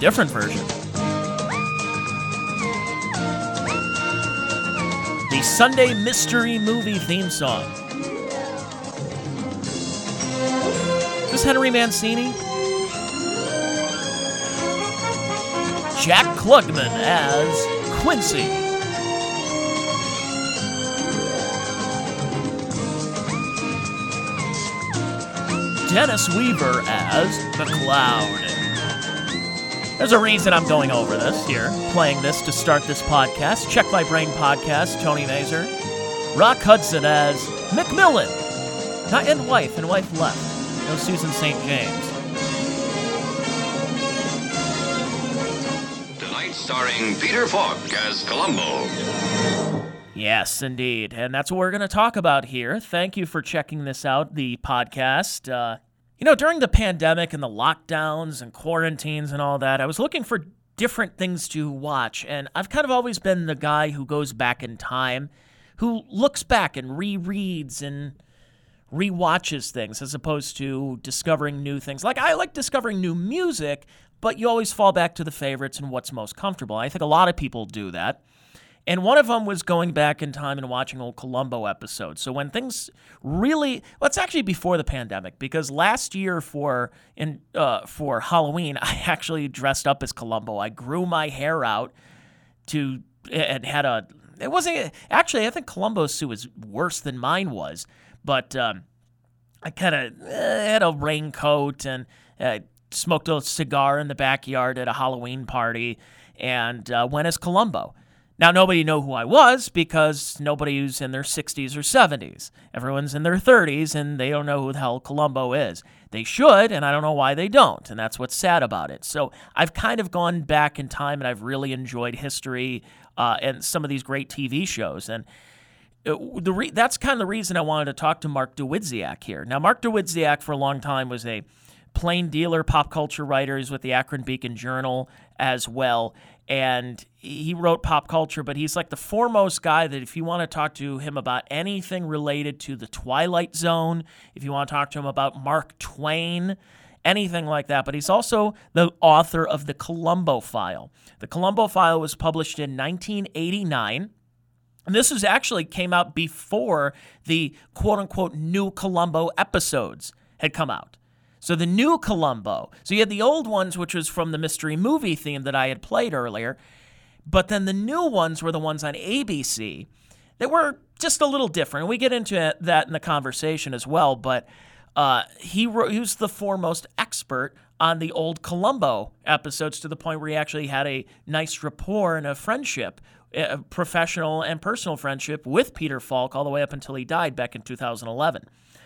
different version. The Sunday Mystery Movie theme song. Is this Henry Mancini? Jack Klugman as Quincy. Dennis Weaver as McCloud. There's a reason I'm going over this here, playing this to start this podcast. Check My Brain podcast, Tony Mazer. Rock Hudson as McMillan. Not and wife, and wife left. No Susan St. James. Tonight starring Peter Falk as Columbo. Yes, indeed. And that's what we're going to talk about here. Thank you for checking this out, the podcast. Uh, you know, during the pandemic and the lockdowns and quarantines and all that, I was looking for different things to watch. And I've kind of always been the guy who goes back in time, who looks back and rereads and rewatches things as opposed to discovering new things. Like, I like discovering new music, but you always fall back to the favorites and what's most comfortable. I think a lot of people do that. And one of them was going back in time and watching old Columbo episodes. So when things really, well, it's actually before the pandemic because last year for in uh, for Halloween, I actually dressed up as Columbo. I grew my hair out to and had a. It wasn't actually. I think Columbo's suit was worse than mine was, but um, I kind of uh, had a raincoat and uh, smoked a cigar in the backyard at a Halloween party and uh, went as Columbo. Now, nobody knew who I was because nobody's in their 60s or 70s. Everyone's in their 30s and they don't know who the hell Columbo is. They should, and I don't know why they don't, and that's what's sad about it. So I've kind of gone back in time and I've really enjoyed history uh, and some of these great TV shows. And uh, the re- that's kind of the reason I wanted to talk to Mark Dawidziak here. Now, Mark Dawidziak for a long time was a plain dealer pop culture writer. He's with the Akron Beacon Journal as well and he wrote pop culture, but he's like the foremost guy that if you want to talk to him about anything related to the Twilight Zone, if you want to talk to him about Mark Twain, anything like that. But he's also the author of The Columbo File. The Columbo File was published in 1989. And this was actually came out before the quote unquote new Columbo episodes had come out. So the new Columbo. So you had the old ones, which was from the mystery movie theme that I had played earlier. But then the new ones were the ones on ABC that were just a little different. We get into that in the conversation as well. But uh, he, wrote, he was the foremost expert on the old Columbo episodes to the point where he actually had a nice rapport and a friendship, a professional and personal friendship with Peter Falk all the way up until he died back in 2011.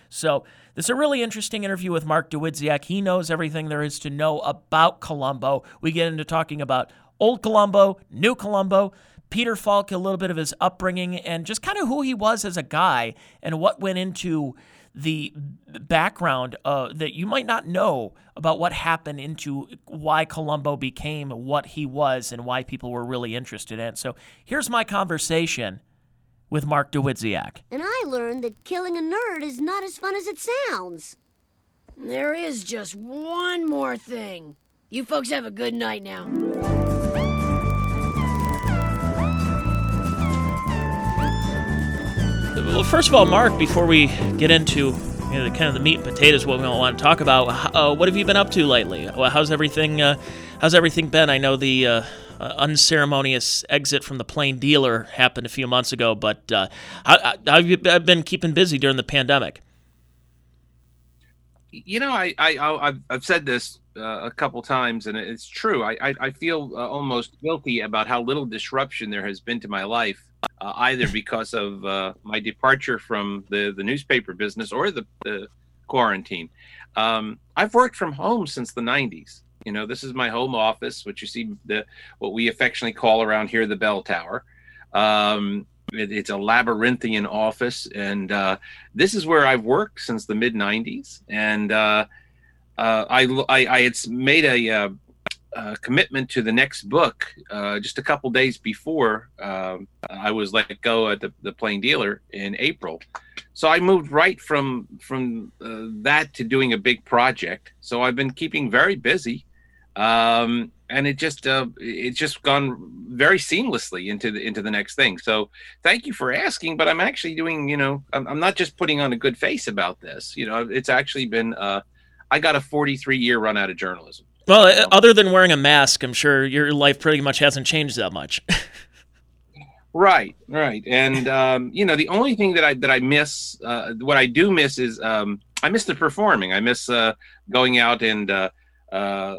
So this is a really interesting interview with Mark Dawidziak. He knows everything there is to know about Columbo. We get into talking about old Columbo, new Columbo, Peter Falk, a little bit of his upbringing, and just kind of who he was as a guy and what went into the background uh, that you might not know about what happened into why Columbo became what he was and why people were really interested in. So here's my conversation with Mark Dawidziak. And I learned that killing a nerd is not as fun as it sounds. There is just one more thing. You folks have a good night now. Well, first of all, Mark, before we get into you know, the kind of the meat and potatoes, what we want to talk about, uh, what have you been up to lately? How's everything? Uh, how's everything been? I know the uh, uh, unceremonious exit from the plain dealer happened a few months ago. But uh, how, how have you been keeping busy during the pandemic? You know, I, I I've, I've said this uh, a couple times, and it's true. I I, I feel uh, almost guilty about how little disruption there has been to my life, uh, either because of uh, my departure from the the newspaper business or the, the quarantine. Um, I've worked from home since the '90s. You know, this is my home office, which you see the what we affectionately call around here the bell tower. Um, it, it's a labyrinthian office, and uh, this is where I've worked since the mid '90s. And uh, uh, I, I, I had made a, uh, a, commitment to the next book uh, just a couple days before um, I was let go at the, the Plain Dealer in April so I moved right from from uh, that to doing a big project. So I've been keeping very busy. Um, and it just uh, it's just gone very seamlessly into the into the next thing. So thank you for asking, but I'm actually doing you know I'm, I'm not just putting on a good face about this. You know, it's actually been uh, I got a 43 year run out of journalism. Well, uh, other than wearing a mask, I'm sure your life pretty much hasn't changed that much. right, right, and um, you know the only thing that I that I miss, uh, what I do miss is um, I miss the performing. I miss uh, going out and uh, uh,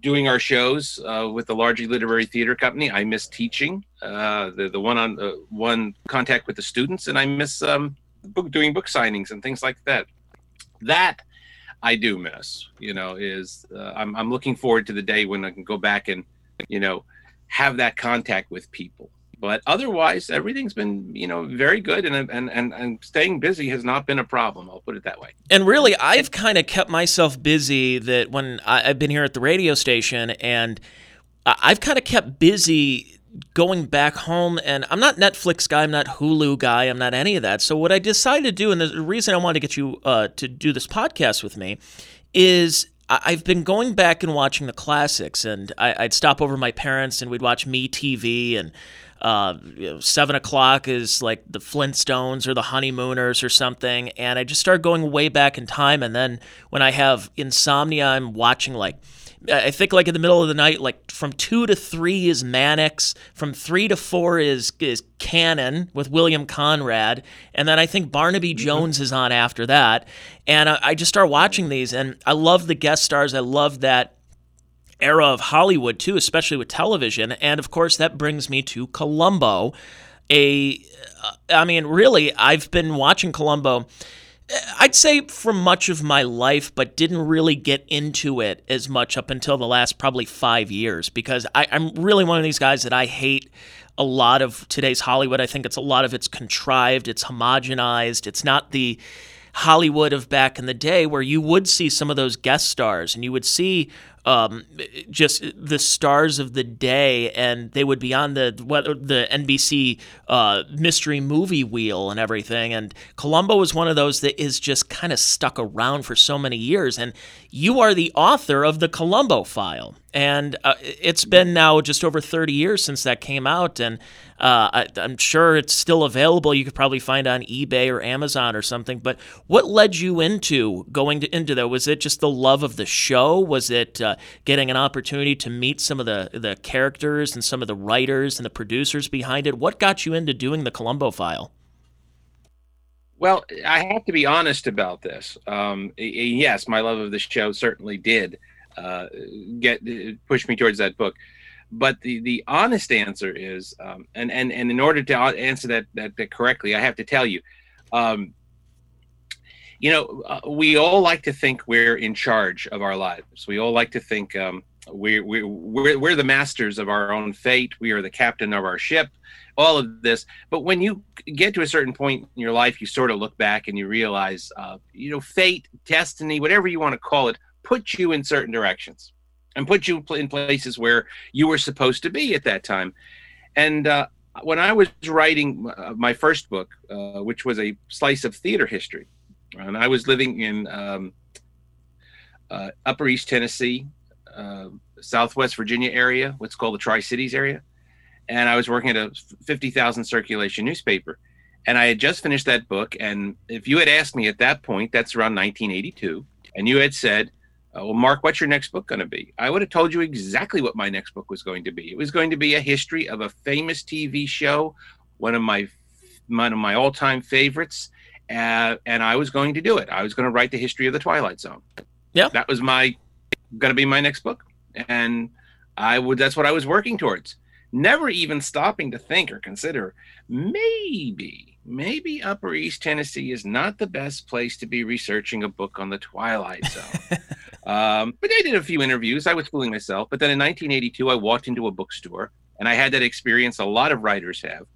doing our shows uh, with the Largely Literary Theater Company. I miss teaching, uh, the the one on uh, one contact with the students, and I miss um, book doing book signings and things like that. That I do miss. You know, is uh, I'm I'm looking forward to the day when I can go back and you know have that contact with people but otherwise everything's been you know very good and and and, and staying busy has not been a problem i'll put it that way. And really i've kind of kept myself busy that when I, i've been here at the radio station and i've kind of kept busy going back home and i'm not netflix guy i'm not hulu guy i'm not any of that. So what i decided to do and the reason i wanted to get you uh, to do this podcast with me is I've been going back and watching the classics, and I, would stop over my parents, and we'd watch Me TV, and uh, you know, seven o'clock is like the Flintstones or the Honeymooners or something. And I just start going way back in time. And then when I have insomnia, I'm watching like, I think like in the middle of the night, like from two to three is Mannix, from three to four is is Cannon with William Conrad, and then I think Barnaby mm-hmm. Jones is on after that. And I, I just start watching these, and I love the guest stars. I love that era of Hollywood too, especially with television. And of course, that brings me to Columbo. A, uh, I mean, really, I've been watching Columbo. Uh, I'd say for much of my life, but didn't really get into it as much up until the last probably five years because I, I'm really one of these guys that I hate a lot of today's Hollywood. I think it's a lot of it's contrived, it's homogenized, it's not the Hollywood of back in the day where you would see some of those guest stars and you would see um, just the stars of the day, and they would be on the what the NBC uh, mystery movie wheel and everything. And Columbo is one of those that is just kind of stuck around for so many years. And you are the author of the Columbo File, and uh, it's been now just over 30 years since that came out, and uh, I, am sure it's still available. You could probably find on eBay or Amazon or something. But what led you into going to, into that? Was it just the love of the show? Was it uh, getting an opportunity to meet some of the the characters and some of the writers and the producers behind it? What got you into doing the Columbo File? Well, I have to be honest about this. Um, yes, my love of the show certainly did uh, get push me towards that book but the the honest answer is um, and and and in order to answer that that, that correctly i have to tell you um, you know uh, we all like to think we're in charge of our lives. We all like to think um, we, we, we're, we're the masters of our own fate. We are the captain of our ship all of this. But when you get to a certain point in your life you sort of look back and you realize uh, you know fate destiny whatever you want to call it puts you in certain directions and put you in places where you were supposed to be at that time. And uh, when I was writing uh, my first book, uh, which was a slice of theater history, and I was living in um, uh, Upper East Tennessee, uh, Southwest Virginia area, what's called the Tri Cities area, and I was working at a 50,000 circulation newspaper. And I had just finished that book. And if you had asked me at that point, that's around 1982, and you had said, uh, well, Mark, what's your next book going to be? I would have told you exactly what my next book was going to be. It was going to be a history of a famous TV show, one of my one of my all-time favorites, uh, and I was going to do it. I was going to write the history of the Twilight Zone. Yeah, that was my going to be my next book, and I would. That's what I was working towards. Never even stopping to think or consider maybe maybe Upper East Tennessee is not the best place to be researching a book on the Twilight Zone. Um, but I did a few interviews. I was fooling myself. But then in 1982, I walked into a bookstore and I had that experience a lot of writers have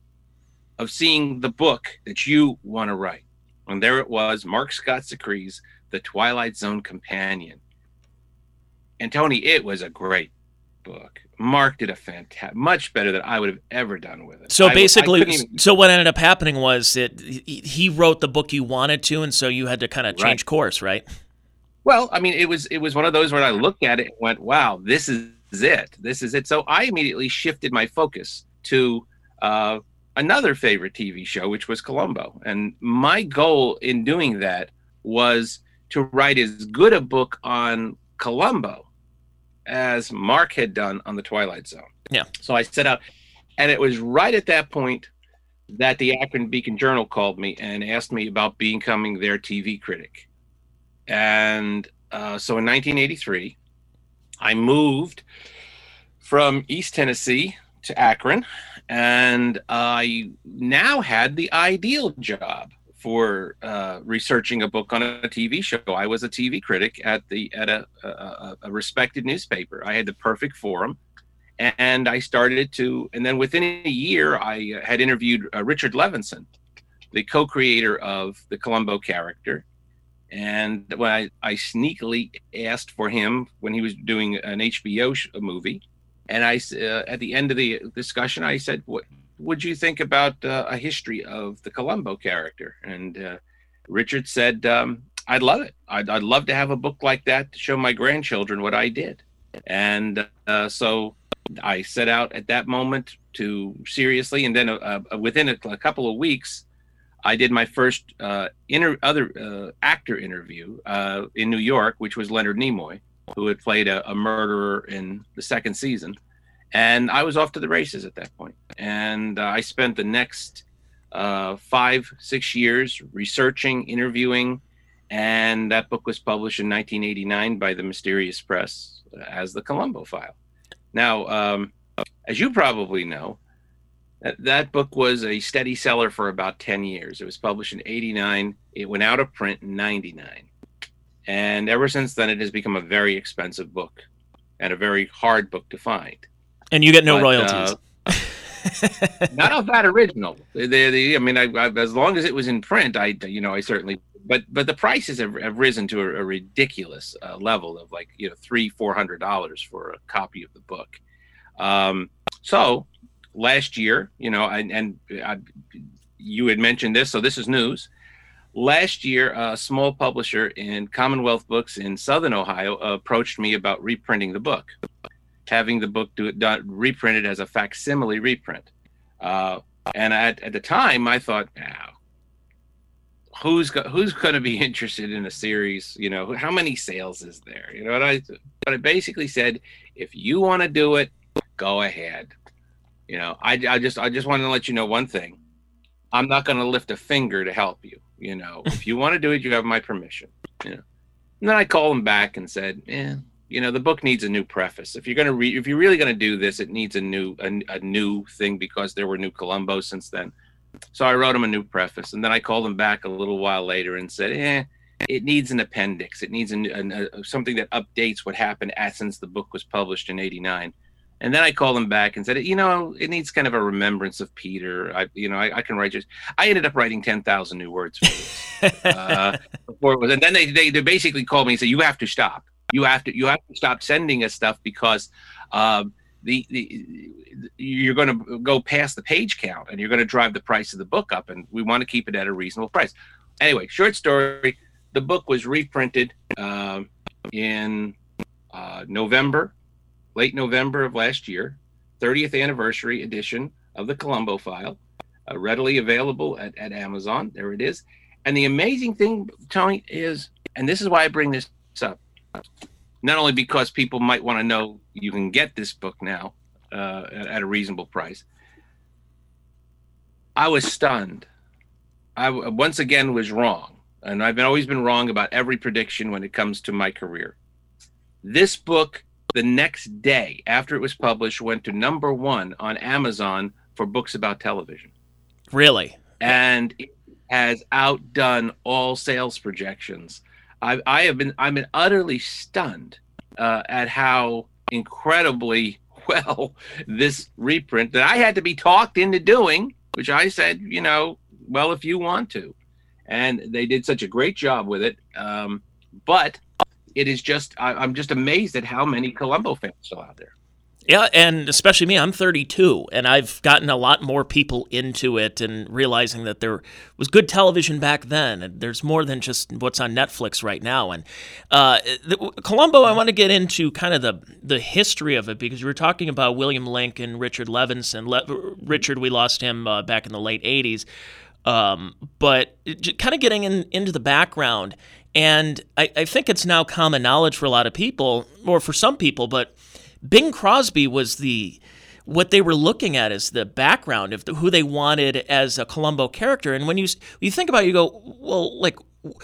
of seeing the book that you want to write. And there it was, Marc Scott Zicree's The Twilight Zone Companion. And Tony, it was a great book. Mark did a fantastic, much better than I would have ever done with it. So basically, even, so what ended up happening was that he wrote the book you wanted to, and so you had to kind of change right. course, right? Well, I mean, it was it was one of those where I looked at it and went, "Wow, this is is it. This is it. So I immediately shifted my focus to uh, another favorite TV show, which was Columbo. And my goal in doing that was to write as good a book on Columbo as Mark had done on The Twilight Zone. Yeah. So I set out, and it was right at that point that the Akron Beacon Journal called me and asked me about becoming their TV critic. And uh, so in 1983, I moved from East Tennessee to Akron, and I now had the ideal job for uh, researching a book on a TV show. I was a TV critic at the at a, a, a respected newspaper. I had the perfect forum, and I started to. And then within a year, I uh, had interviewed uh, Richard Levinson, the co-creator of the Columbo character. And when I, I sneakily asked for him when he was doing an HBO sh- movie, and I uh, at the end of the discussion, I said, "What would you think about uh, a history of the Columbo character? And uh, Richard said, um, I'd love it. I'd, I'd, love to have a book like that to show my grandchildren what I did. And uh, so I set out at that moment to seriously, and then uh, uh, within a, a, couple of weeks, I did my first inter- other actor interview in New York, which was Leonard Nimoy, who had played a, a murderer in the second season and I was off to the races at that point. And uh, I spent the next uh, five, six years researching, interviewing, and that book was published in 1989 by the Mysterious Press as the Columbo File. Now, um, as you probably know, that, that book was a steady seller for about 10 years. It was published in 89. It went out of print in 99. And ever since then, it has become a very expensive book and a very hard book to find. And you get no but, royalties. Uh, not of that original. They, they, I mean, I, I, as long as it was in print, I, you know, I certainly. But but the prices have, have risen to a, a ridiculous uh, level of like you know three four hundred dollars for a copy of the book. Um, so last year, you know, and, and I, you had mentioned this, so this is news. Last year, a small publisher in Commonwealth Books in Southern Ohio approached me about reprinting the book having the book do it done reprinted as a facsimile reprint. Uh, and at, at the time, I thought, now, who's go, who's going to be interested in a series? You know, how many sales is there? You know what I? But I basically said, if you want to do it, go ahead. You know, I, I just I just wanted to let you know one thing. I'm not going to lift a finger to help you. You know, if you want to do it, you have my permission. You know. And then I called him back and said, "Yeah, you know the book needs a new preface if you're going to read if you're really going to do this it needs a new a, a, new thing because there were new columbo since then so i wrote him a new preface and then i called him back a little while later and said eh it needs an appendix it needs a, a something that updates what happened at, since the book was published in 89 and then I called him back and said, you know, it needs kind of a remembrance of Peter. I, you know, I, I can write just. I ended up writing ten thousand new words for this uh, before it was, and then they, they they basically called me and said, you have to stop you have to you have to stop sending us stuff because um, the, the you're going to go past the page count and you're going to drive the price of the book up and we want to keep it at a reasonable price anyway short story the book was reprinted uh, in uh, november late november of last year 30th anniversary edition of the columbo file uh, readily available at, at amazon there it is and the amazing thing tony is and this is why i bring this up not only because people might want to know you can get this book now uh, at a reasonable price. I was stunned. I once again was wrong, and I've been, always been wrong about every prediction when it comes to my career. This book, the next day after it was published, went to number one on Amazon for books about television. Really? And it has outdone all sales projections. I, I have been I've been utterly stunned uh, at how incredibly well this reprint that I had to be talked into doing, which I said, you know, well, if you want to, and they did such a great job with it. Um, but it is just I, am just amazed at how many Columbo fans are out there. Yeah, and especially me, I'm 32, and I've gotten a lot more people into it and realizing that there was good television back then, and there's more than just what's on Netflix right now. And uh, the, Columbo, I want to get into kind of the the history of it because we were talking about William and Richard Levinson. Le- Richard, we lost him uh, back in the late 80s, um, but kind of getting in, into the background. And I, I think it's now common knowledge for a lot of people, or for some people, but Bing Crosby was the what they were looking at as the background of the, who they wanted as a Columbo character. And when you you think about it, you go, well, like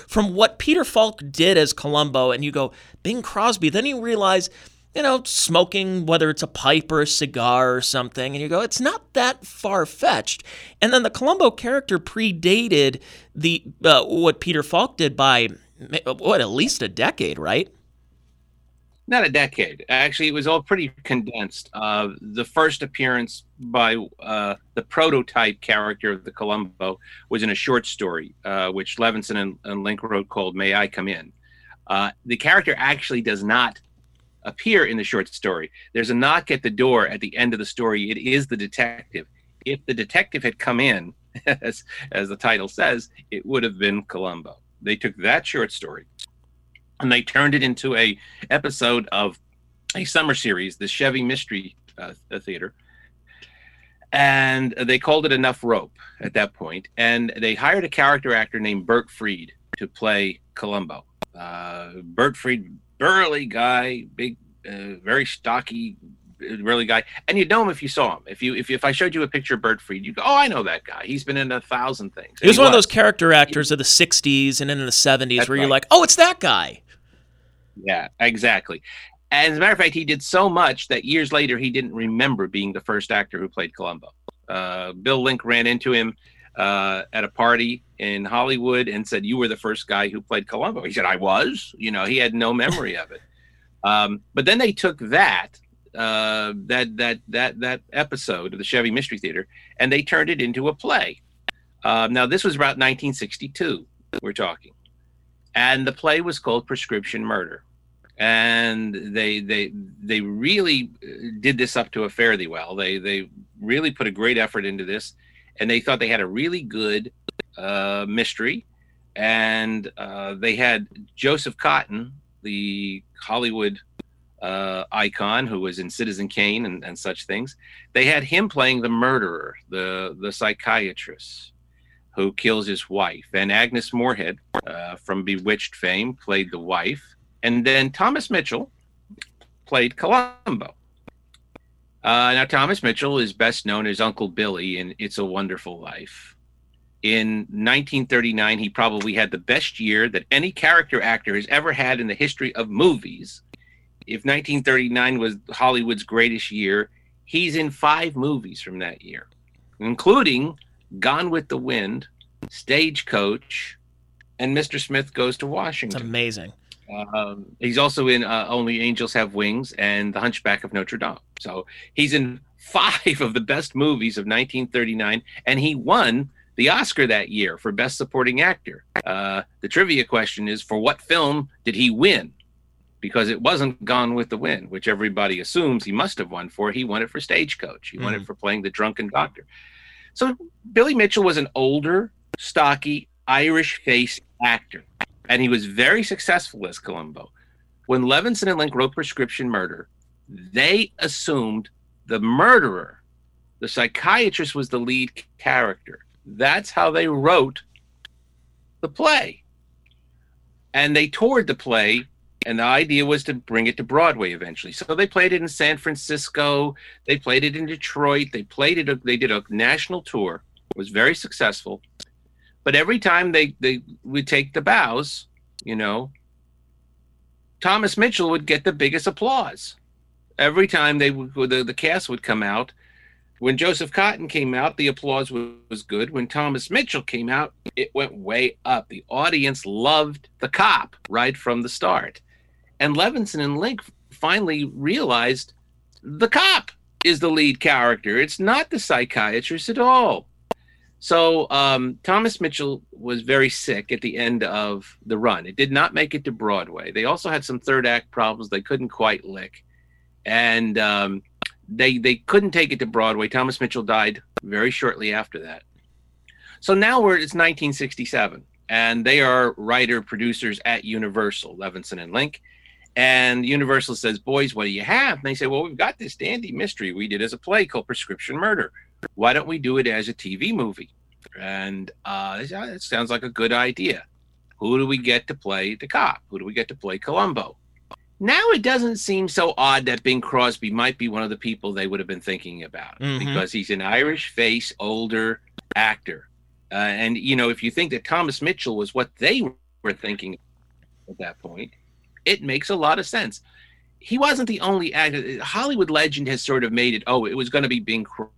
from what Peter Falk did as Columbo, and you go Bing Crosby, then you realize. You know, smoking, whether it's a pipe or a cigar or something, and you go, it's not that far fetched. And then the Columbo character predated the uh, what Peter Falk did by what at least a decade, right? not a decade. Actually, it was all pretty condensed. Uh, the first appearance by uh, the prototype character of the Columbo was in a short story, uh, which Levinson and, and, Link wrote called "May I Come In." Uh, the character actually does not appear in the short story. There's a knock at the door at the end of the story. It is the detective. If the detective had come in, as, as the title says, it would have been Columbo. They took that short story and they turned it into a episode of a summer series, the Chevy Mystery uh, Theater. And they called it Enough Rope at that point, and they hired a character actor named Bert Freed to play Columbo. Uh, Bert Freed, burly guy, big, uh, very stocky, burly guy, and you'd know him if you saw him. If you if, if I showed you a picture of Bert Freed, you'd go, "Oh, I know that guy. He's been in a thousand things." he was he one was. of those character actors of the '60s and in the '70s That's where right. you're like, "Oh, it's that guy." Yeah, exactly. And as a matter of fact, he did so much that years later he didn't remember being the first actor who played Columbo. Uh, Bill Link ran into him uh, at a party in Hollywood and said, "You were the first guy who played Columbo." He said, "I was." You know, he had no memory of it. Um, but then they took that uh, that that that that episode of the Chevy Mystery Theater and they turned it into a play. Uh, now this was about 1962. We're talking and the play was called Prescription Murder. And they they they really uh, did this up to a fairly well. They they really put a great effort into this, and they thought they had a really good uh, mystery. And uh, they had Joseph Cotten, the Hollywood uh, icon who was in Citizen Kane and, and such things. They had him playing the murderer, the the psychiatrist who kills his wife. And Agnes Moorehead uh, from Bewitched fame played the wife. And then Thomas Mitchell played Columbo. Uh, now, Thomas Mitchell is best known as Uncle Billy in It's a Wonderful Life. In 1939, he probably had the best year that any character actor has ever had in the history of movies. If 1939 was Hollywood's greatest year, he's in five movies from that year, including Gone with the Wind, Stagecoach, and Mr. Smith Goes to Washington. It's amazing. Um, he's also in uh, Only Angels Have Wings and The Hunchback of Notre Dame. So he's in five of the best movies of 1939, and he won the Oscar that year for Best Supporting Actor. Uh, the trivia question is for what film did he win? Because it wasn't Gone with the Wind, which everybody assumes he must have won for. He won it for Stagecoach. He mm-hmm. won it mm. for playing the drunken doctor. So Billy Mitchell was an older, stocky, Irish faced actor, and he was very successful as Columbo. When Levinson and Link wrote Prescription Murder, they assumed the murderer, the psychiatrist, was the lead character. That's how they wrote the play. And they toured the play and the idea was to bring it to Broadway eventually. So they played it in San Francisco, they played it in Detroit, they played it. They did a national tour. It was very successful, but every time they they would take the bows, you know, Thomas Mitchell would get the biggest applause. Every time they the, the cast would come out, when Joseph Cotten came out, the applause was, was, good. When Thomas Mitchell came out, it went way up. The audience loved the cop right from the start. And Levinson and Link finally realized the cop is the lead character. It's not the psychiatrist at all. So um, Thomas Mitchell was very sick at the end of the run. It did not make it to Broadway. They also had some third act problems they couldn't quite lick. And um, they they couldn't take it to Broadway. Thomas Mitchell died very shortly after that. So now we're it's 1967, and they are writer producers at Universal, Levinson and Link. And Universal says, "Boys, what do you have?" And they say, "Well, we've got this dandy mystery we did as a play called Prescription Murder. Why don't we do it as a TV movie?" And uh, it sounds like a good idea. Who do we get to play the cop? Who do we get to play Columbo? Now it doesn't seem so odd that Bing Crosby might be one of the people they would have been thinking about Mhm. because he's an Irish face, older actor. Uh, and, you know, if you think that Thomas Mitchell was what they were thinking at that point, it makes a lot of sense. He wasn't the only actor. Hollywood legend has sort of made it, oh, it was going to be Bing Crosby.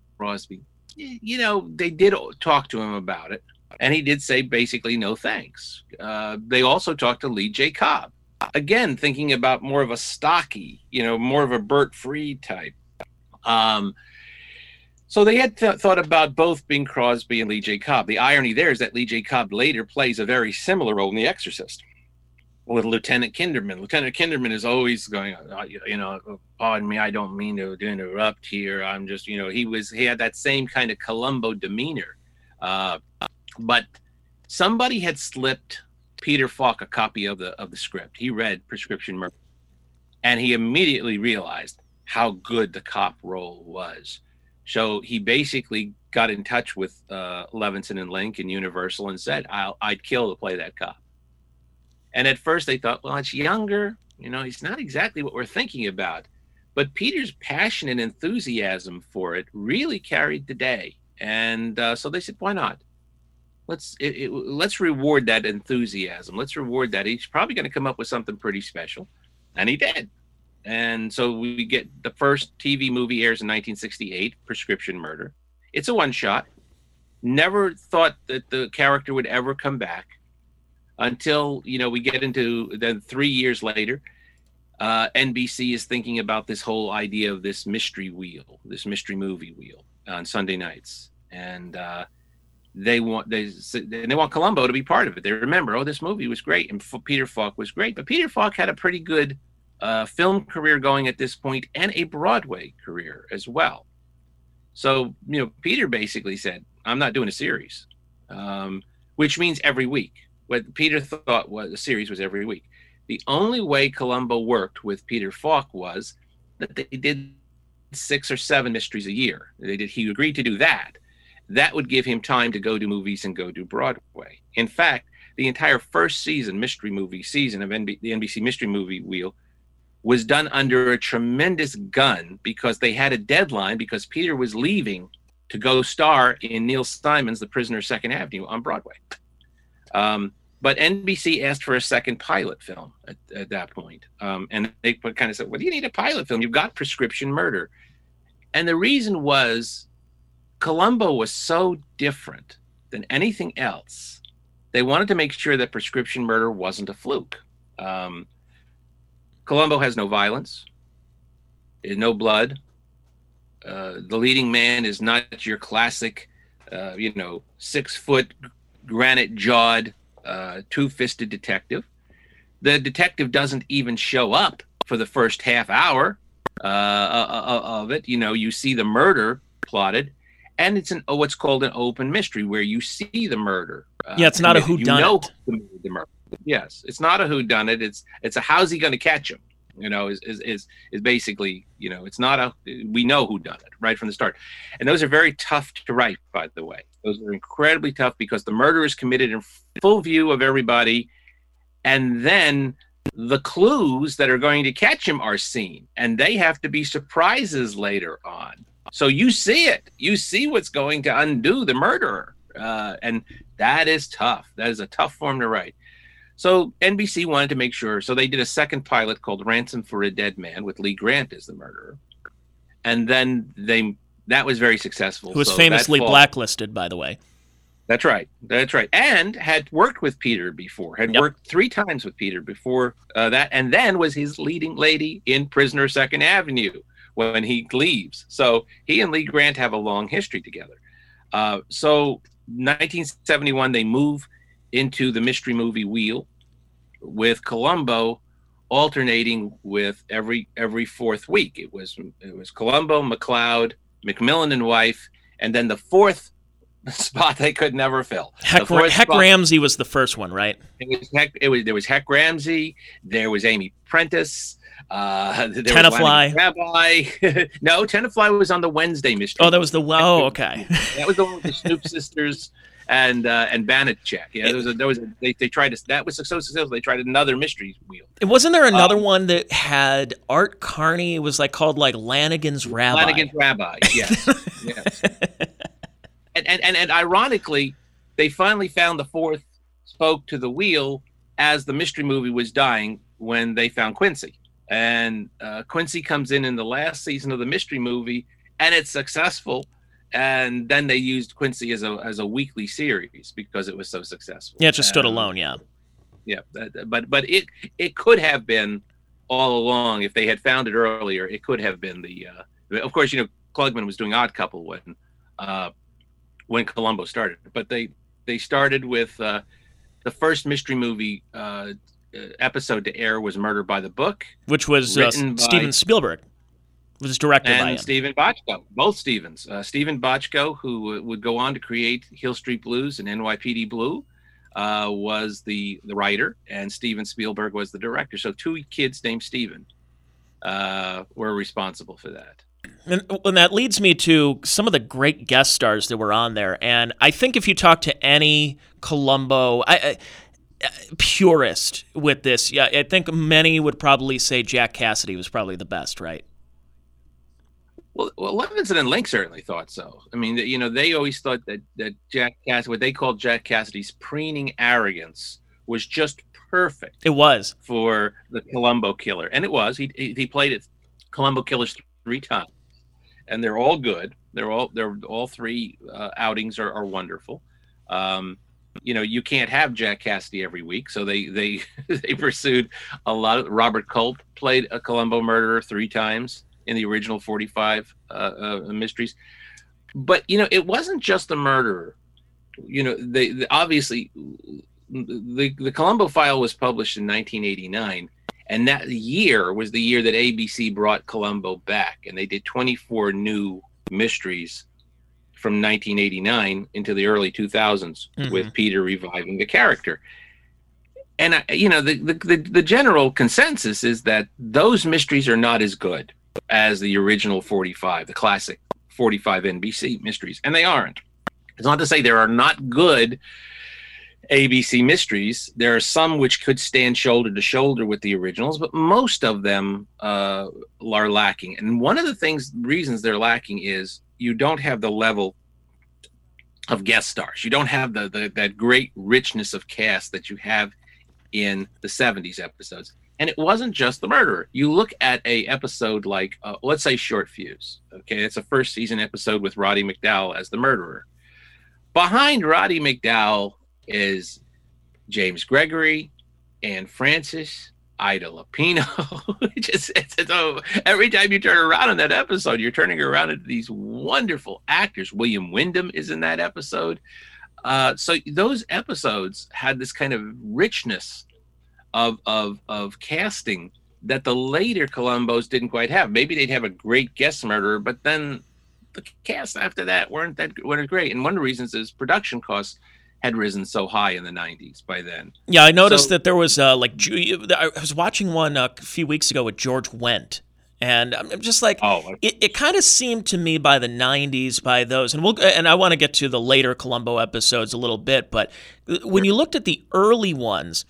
Y- You know, they did talk to him about it, and he did say basically no thanks. Uh, they also talked to Lee J. Cobb again thinking about more of a stocky you know more of a bert Free type. Um so they had th- thought about both bing crosby and lee j. Cobb. The irony there is that lee j. Cobb later plays a very similar role in the exorcist with lieutenant kinderman lieutenant kinderman is always going uh, you know pardon me i don't mean to, interrupt here i'm just you know he was he had that same kind of columbo demeanor uh but somebody had slipped Peter Falk a copy of the of the script. He read Prescription Murder, and he immediately realized how good the cop role was. So he basically got in touch with uh, Levinson and Link and Universal and said, I'll, "I'd kill to play that cop." And at first they thought, "Well, it's younger. You know, he's not exactly what we're thinking about." But Peter's passion and enthusiasm for it really carried the day, and uh, so they said, "Why not?" let's it, it, let's reward that enthusiasm. Let's reward that. He's probably going to come up with something pretty special, and he did. And so we get the first TV movie airs in 1968, Prescription Murder. It's a one shot. Never thought that the character would ever come back until you know we get into then three years later. Uh, NBC is thinking about this whole idea of this mystery wheel, this mystery movie wheel on Sunday nights, and uh, they want they and they want Columbo to be part of it. They remember, oh, this movie was great, and F- Peter Falk was great, but Peter Falk had a pretty good uh, film career going at this point and a Broadway career as well. So you know, Peter basically said, "I'm not doing a series," um, which means every week. What Peter thought was the series was every week. The only way Columbo worked with Peter Falk was that they did six or seven mysteries a year. They did. He agreed to do that that would give him time to go do movies and go do Broadway. In fact, the entire first season, mystery movie season of NB- the NBC Mystery Movie Wheel, was done under a tremendous gun because they had a deadline because Peter was leaving to go star in Neil Simon's The Prisoner Second Avenue on Broadway. Um, but NBC asked for a second pilot film at, at that point. Um, and they kind of said, Well, do you need a pilot film? You've got prescription murder. And the reason was Columbo was so different than anything else. They wanted to make sure that prescription murder wasn't a fluke. Um, Columbo has no violence, no blood. Uh, the leading man is not your classic, uh, you know, six foot, granite jawed, uh, two fisted detective. The detective doesn't even show up for the first half hour uh, of it. You know, you see the murder plotted, and it's an what's called an open mystery where you see the murder. Uh, Yeah, it's not a committed. You know who the murder. Yes, it's not a who done it. It's it's a how's he going to catch him? You know, is, is is is basically you know it's not a we know who done it right from the start, and those are very tough to write. By the way, those are incredibly tough because the murder is committed in full view of everybody, and then the clues that are going to catch him are seen, and they have to be surprises later on. So you see it, you see what's going to undo the murderer, uh, and that is tough. That is a tough form to write. So NBC wanted to make sure. So they did a second pilot called Ransom for a Dead Man with Lee Grant as the murderer. And then they that was very successful. Who was So famously fall- blacklisted, by the way. That's right. That's right. And had worked with Peter before. Had Yep. worked three times with Peter before uh, that, and then was his leading lady in Prisoner Second Avenue when he leaves. So he and Lee Grant have a long history together. Uh, so 1971, they move into the mystery movie Wheel with Columbo alternating with every every fourth week. It was it was Columbo, McCloud, McMillan and wife, and then the fourth spot they could never fill. Hec, Hec spot- Ramsey was the first one, right? It was Hec. It was there was Hec Ramsey. There was Amy Prentice. Uh, Tenafly. Rabbi. no, Tenafly was on the Wednesday mystery. Oh, that was the oh, okay. that was the one with the Snoop sisters and uh, and Banacek. Yeah, there was a, there was a, they they tried to that was so successful. They tried another mystery wheel. Wasn't there another Um, one that had Art Carney? It was like called like Lanigan's Rabbi. Flanagan's Rabbi. Yes. yes. And, and and and ironically, they finally found the fourth spoke to the wheel as the mystery movie was dying when they found Quincy. And uh, Quincy comes in in the last season of the mystery movie, and it's successful. And then they used Quincy as a as a weekly series because it was so successful. Yeah, it just stood Um, alone. Yeah. yeah but but it it could have been all along if they had found it earlier it could have been the uh of course you know klugman was doing odd couple when uh when columbo started but they they started with uh the first mystery movie uh uh, episode to air was murder by the book Which was uh, Written by- Steven Spielberg. Was directed by and him. Steven Bochco, both Stevens. Uh, Steven Bochco, who uh, would go on to create Hill Street Blues and NYPD Blue, uh, was the the writer, and Steven Spielberg was the director. So two kids named Steven uh, were responsible for that. And, and that leads me to some of the great guest stars that were on there. And I think if you talk to any Columbo I, I, purist with this, yeah, I think many would probably say Jack Cassidy was probably the best, right? Well, well, Levinson and Link certainly thought so. I mean, you know, they always thought that that Jack Cassidy, what they called Jack Cassidy's preening arrogance, was just perfect It was. for the Columbo Killer, and it was. He he played it Columbo Killers three times, and they're all good. They're all they're all three uh, outings are, are wonderful. Um, you know, you can't have Jack Cassidy every week, so they they they pursued a lot of. Robert Culp played a Columbo murderer three times in the original forty five uh, uh, mysteries, but you know, it wasn't just the murderer. You know, they, they obviously the the Columbo file was published in 1989, and that year was the year that ABC brought Columbo back, and they did 24 new mysteries from 1989 into the early 2000s Mhm. with Peter reviving the character. And I, you know, the the the general consensus is that those mysteries are not as good as the original 45, the classic 45 NBC mysteries, and they aren't. It's not to say there are not good ABC mysteries. There are some which could stand shoulder to shoulder with the originals, but most of them uh, are lacking. And one of the things, reasons they're lacking is you don't have the level of guest stars. You don't have the, the that great richness of cast that you have in the 70s episodes. And it wasn't just the murderer. You look at a episode like, uh, let's say, Short Fuse. Okay, it's a first season episode with Roddy McDowall as the murderer. Behind Roddy McDowall is James Gregory, and Francis, Ida Lupino. It just it's, it's, oh, every time you turn around in that episode, you're turning around into these wonderful actors. William Windom is in that episode. Uh, so those episodes had this kind of richness of of of casting that the later Columbos didn't quite have. Maybe they'd have a great guest murderer, but then the cast after that weren't that weren't great. And one of the reasons is production costs had risen so high in the 90s by then. Yeah, I noticed So- that there was uh, like I was watching one uh, a few weeks ago with George Wendt, and I'm I'm just like, Oh, it, it kind of seemed to me by the 90s by those and we'll and I want to get to the later Columbo episodes a little bit but when you looked at the early ones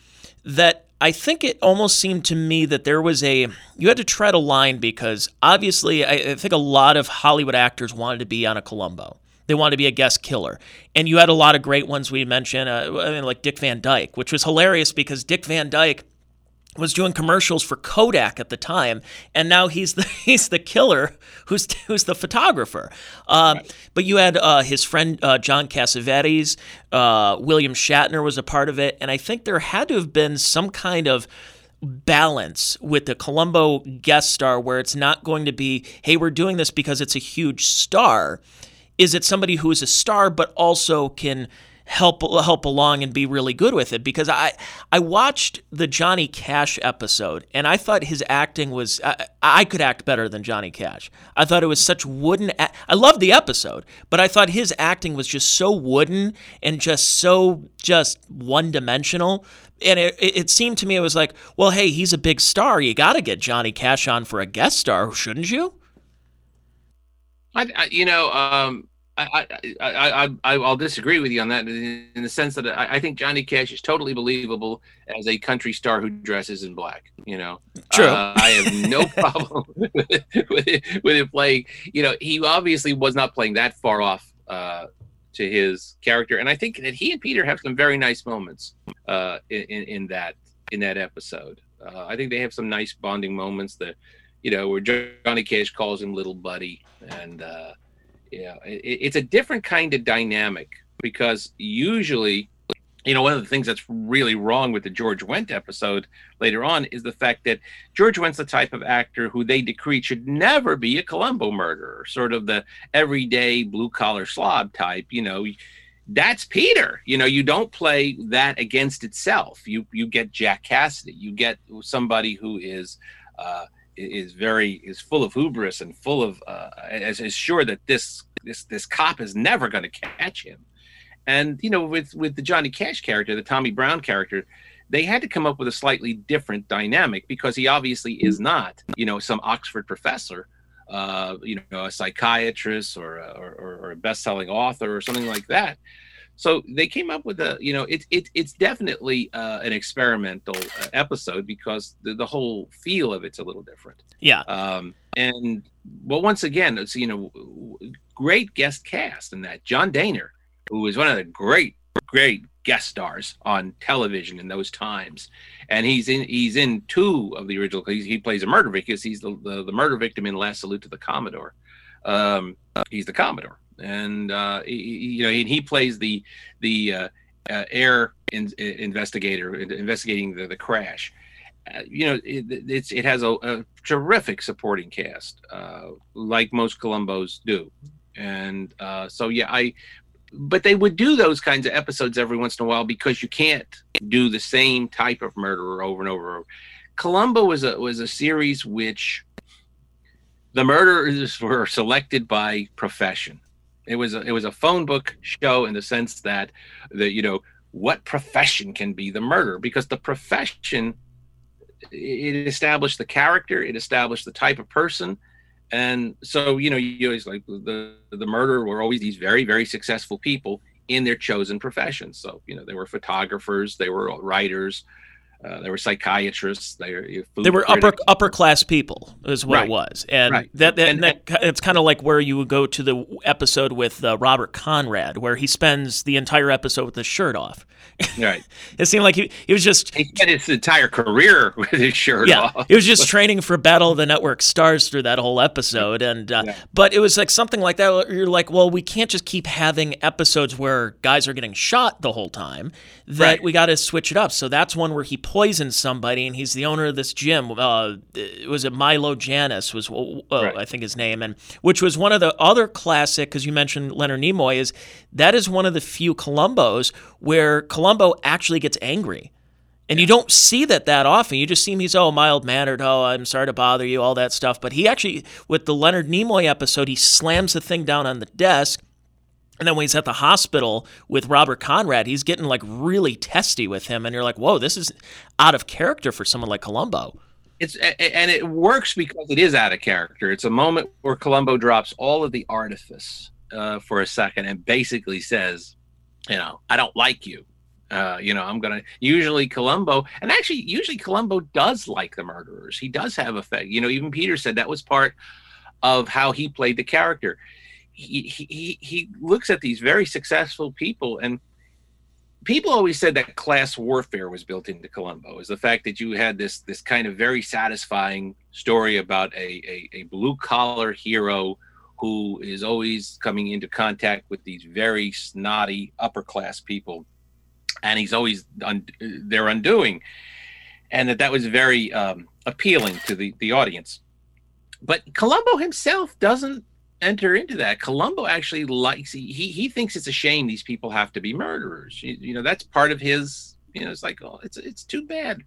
that I think it almost seemed to me that there was a you had to tread a line because obviously I, I think a lot of Hollywood actors wanted to be on a Columbo. They wanted to be a guest killer, and you had a lot of great ones we mentioned, uh, I mean, like Dick Van Dyke, which was hilarious because Dick Van Dyke was doing commercials for Kodak at the time, and now he's the he's the killer who's who's the photographer. Um, But you had uh, his friend uh, John Cassavetes, uh, William Shatner was a part of it, and I think there had to have been some kind of balance with the Columbo guest star where it's not going to be, hey, we're doing this because it's a huge star. Is it somebody who is a star but also can help help along and be really good with it because I I watched the Johnny Cash episode and I thought his acting was I, I could act better than Johnny Cash. I thought it was such wooden. I loved the episode, but I thought his acting was just so wooden and just so just one dimensional. And it, it seemed to me it was like, well, hey, he's a big star. You got to get Johnny Cash on for a guest star, shouldn't you? I, I you know, um, I, I, I, I, will disagree with you on that in the sense that I, I, think Johnny Cash is totally believable as a country star who dresses in black. You know, true. Uh, I have no problem with, it, with, it, with it playing. You know, he obviously was not playing that far off uh, to his character, and I think that he and Peter have some very nice moments uh, in, in that in that episode. Uh, I think they have some nice bonding moments that, you know, where Johnny Cash calls him little buddy and uh, yeah, it, it's a different kind of dynamic because usually, you know, one of the things that's really wrong with the George Wendt episode later on is the fact that George Wendt's the type of actor who they decree should never be a Columbo murderer, sort of the everyday blue collar slob type, you know. That's Peter. You know, you don't play that against itself. You you get Jack Cassidy. You get somebody who is uh, is very is full of hubris and full of uh, is, is sure that this this this cop is never going to catch him. And you know, with with the Johnny Cash character, the Tommy Brown character, they had to come up with a slightly different dynamic because he obviously is not, you know, some Oxford professor, uh, you know, a psychiatrist or or, or a best-selling author or something like that. So they came up with a, you know, it's it, it's definitely uh, an experimental uh, episode because the, the whole feel of it's a little different. Yeah. Um, and well, once again, it's you know, great guest cast in that. John Dehner, who was one of the great, great guest stars on television in those times, and he's in he's in two of the original. He plays a murder victim. He's the, the, the murder victim in Last Salute to the Commodore. Um, he's the Commodore and uh, he, you know he, plays the the uh, uh, air in, investigator investigating the, the crash. Uh, you know, it, it's it has a, a terrific supporting cast, uh, like most Columbos do, and uh, so yeah, I. But they would do those kinds of episodes every once in a while because you can't do the same type of murderer over and over. Columbo was a was a series which the murderers were selected by profession it was a, it was a phone book show in the sense that the you know what profession can be the murder because the profession it established the character it established the type of person and so you know you always like the the murder were always these very very successful people in their chosen professions so you know they were photographers they were writers uh, there were psychiatrists. They were, they were upper upper class people, is what right. it was, and right. that, that, and, that it's kind of like where you would go to the episode with uh, Robert Conrad, where he spends the entire episode with his shirt off. Right. it seemed like he, he was just he spent his entire career with his shirt yeah, off. he was just training for Battle of the Network Stars through that whole episode, and uh, yeah. but it was like something like that. you're like, well, we can't just keep having episodes where guys are getting shot the whole time. That right. we got to switch it up. So that's one where he poisons somebody, and he's the owner of this gym. Uh, was it Milo Janus was uh, right. I think his name, and which was one of the other classic because you mentioned Leonard Nimoy is that is one of the few Columbos where Columbo actually gets angry. And yeah. you don't see that that often. You just see him, he's, oh, mild mannered. Oh, I'm sorry to bother you, all that stuff. But he actually, with the Leonard Nimoy episode, he slams the thing down on the desk. And then when he's at the hospital with Robert Conrad, he's getting like really testy with him. And you're like, whoa, this is out of character for someone like Columbo. It's and it works because it is out of character. It's a moment where Columbo drops all of the artifice uh, for a second and basically says, you know, I don't like you. Uh, you know, I'm gonna usually Columbo, and actually, usually Columbo does like the murderers. He does have a. You know, even Peter said that was part of how he played the character. He he he looks at these very successful people, and people always said that class warfare was built into Columbo. Is the fact that you had this this kind of very satisfying story about a a, a blue collar hero who is always coming into contact with these very snotty upper class people and he's always un- they're undoing and that that was very um, appealing to the the audience but columbo himself doesn't enter into that. Columbo actually likes he he, thinks it's a shame these people have to be murderers. You, you know, that's part of his. You know, it's like oh, it's it's too bad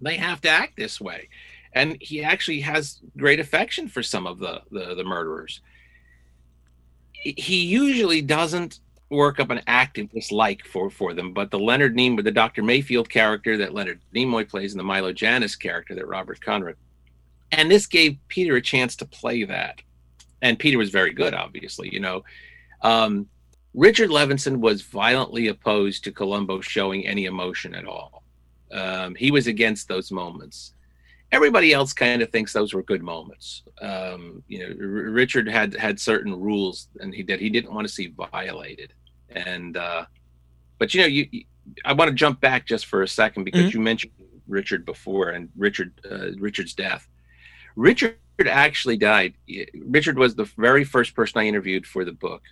they have to act this way, and he actually has great affection for some of the the, the murderers. He usually doesn't work up an active dislike for for them, but the Leonard Nimoy, the Dr. Mayfield character that Leonard Nimoy plays, and the Milo Janus character that Robert Conrad, and this gave Peter a chance to play that and Peter was very good, obviously. You know, um, Richard Levinson was violently opposed to Columbo showing any emotion at all. Um, he was against those moments. Everybody else kind of thinks those were good moments. Um, you know, R- Richard had had certain rules, and he did he didn't want to see violated. And uh, but you know, you, you I want to jump back just for a second because mm-hmm. you mentioned Richard before and Richard uh, Richard's death. Richard actually died. Richard was the very first person I interviewed for the book.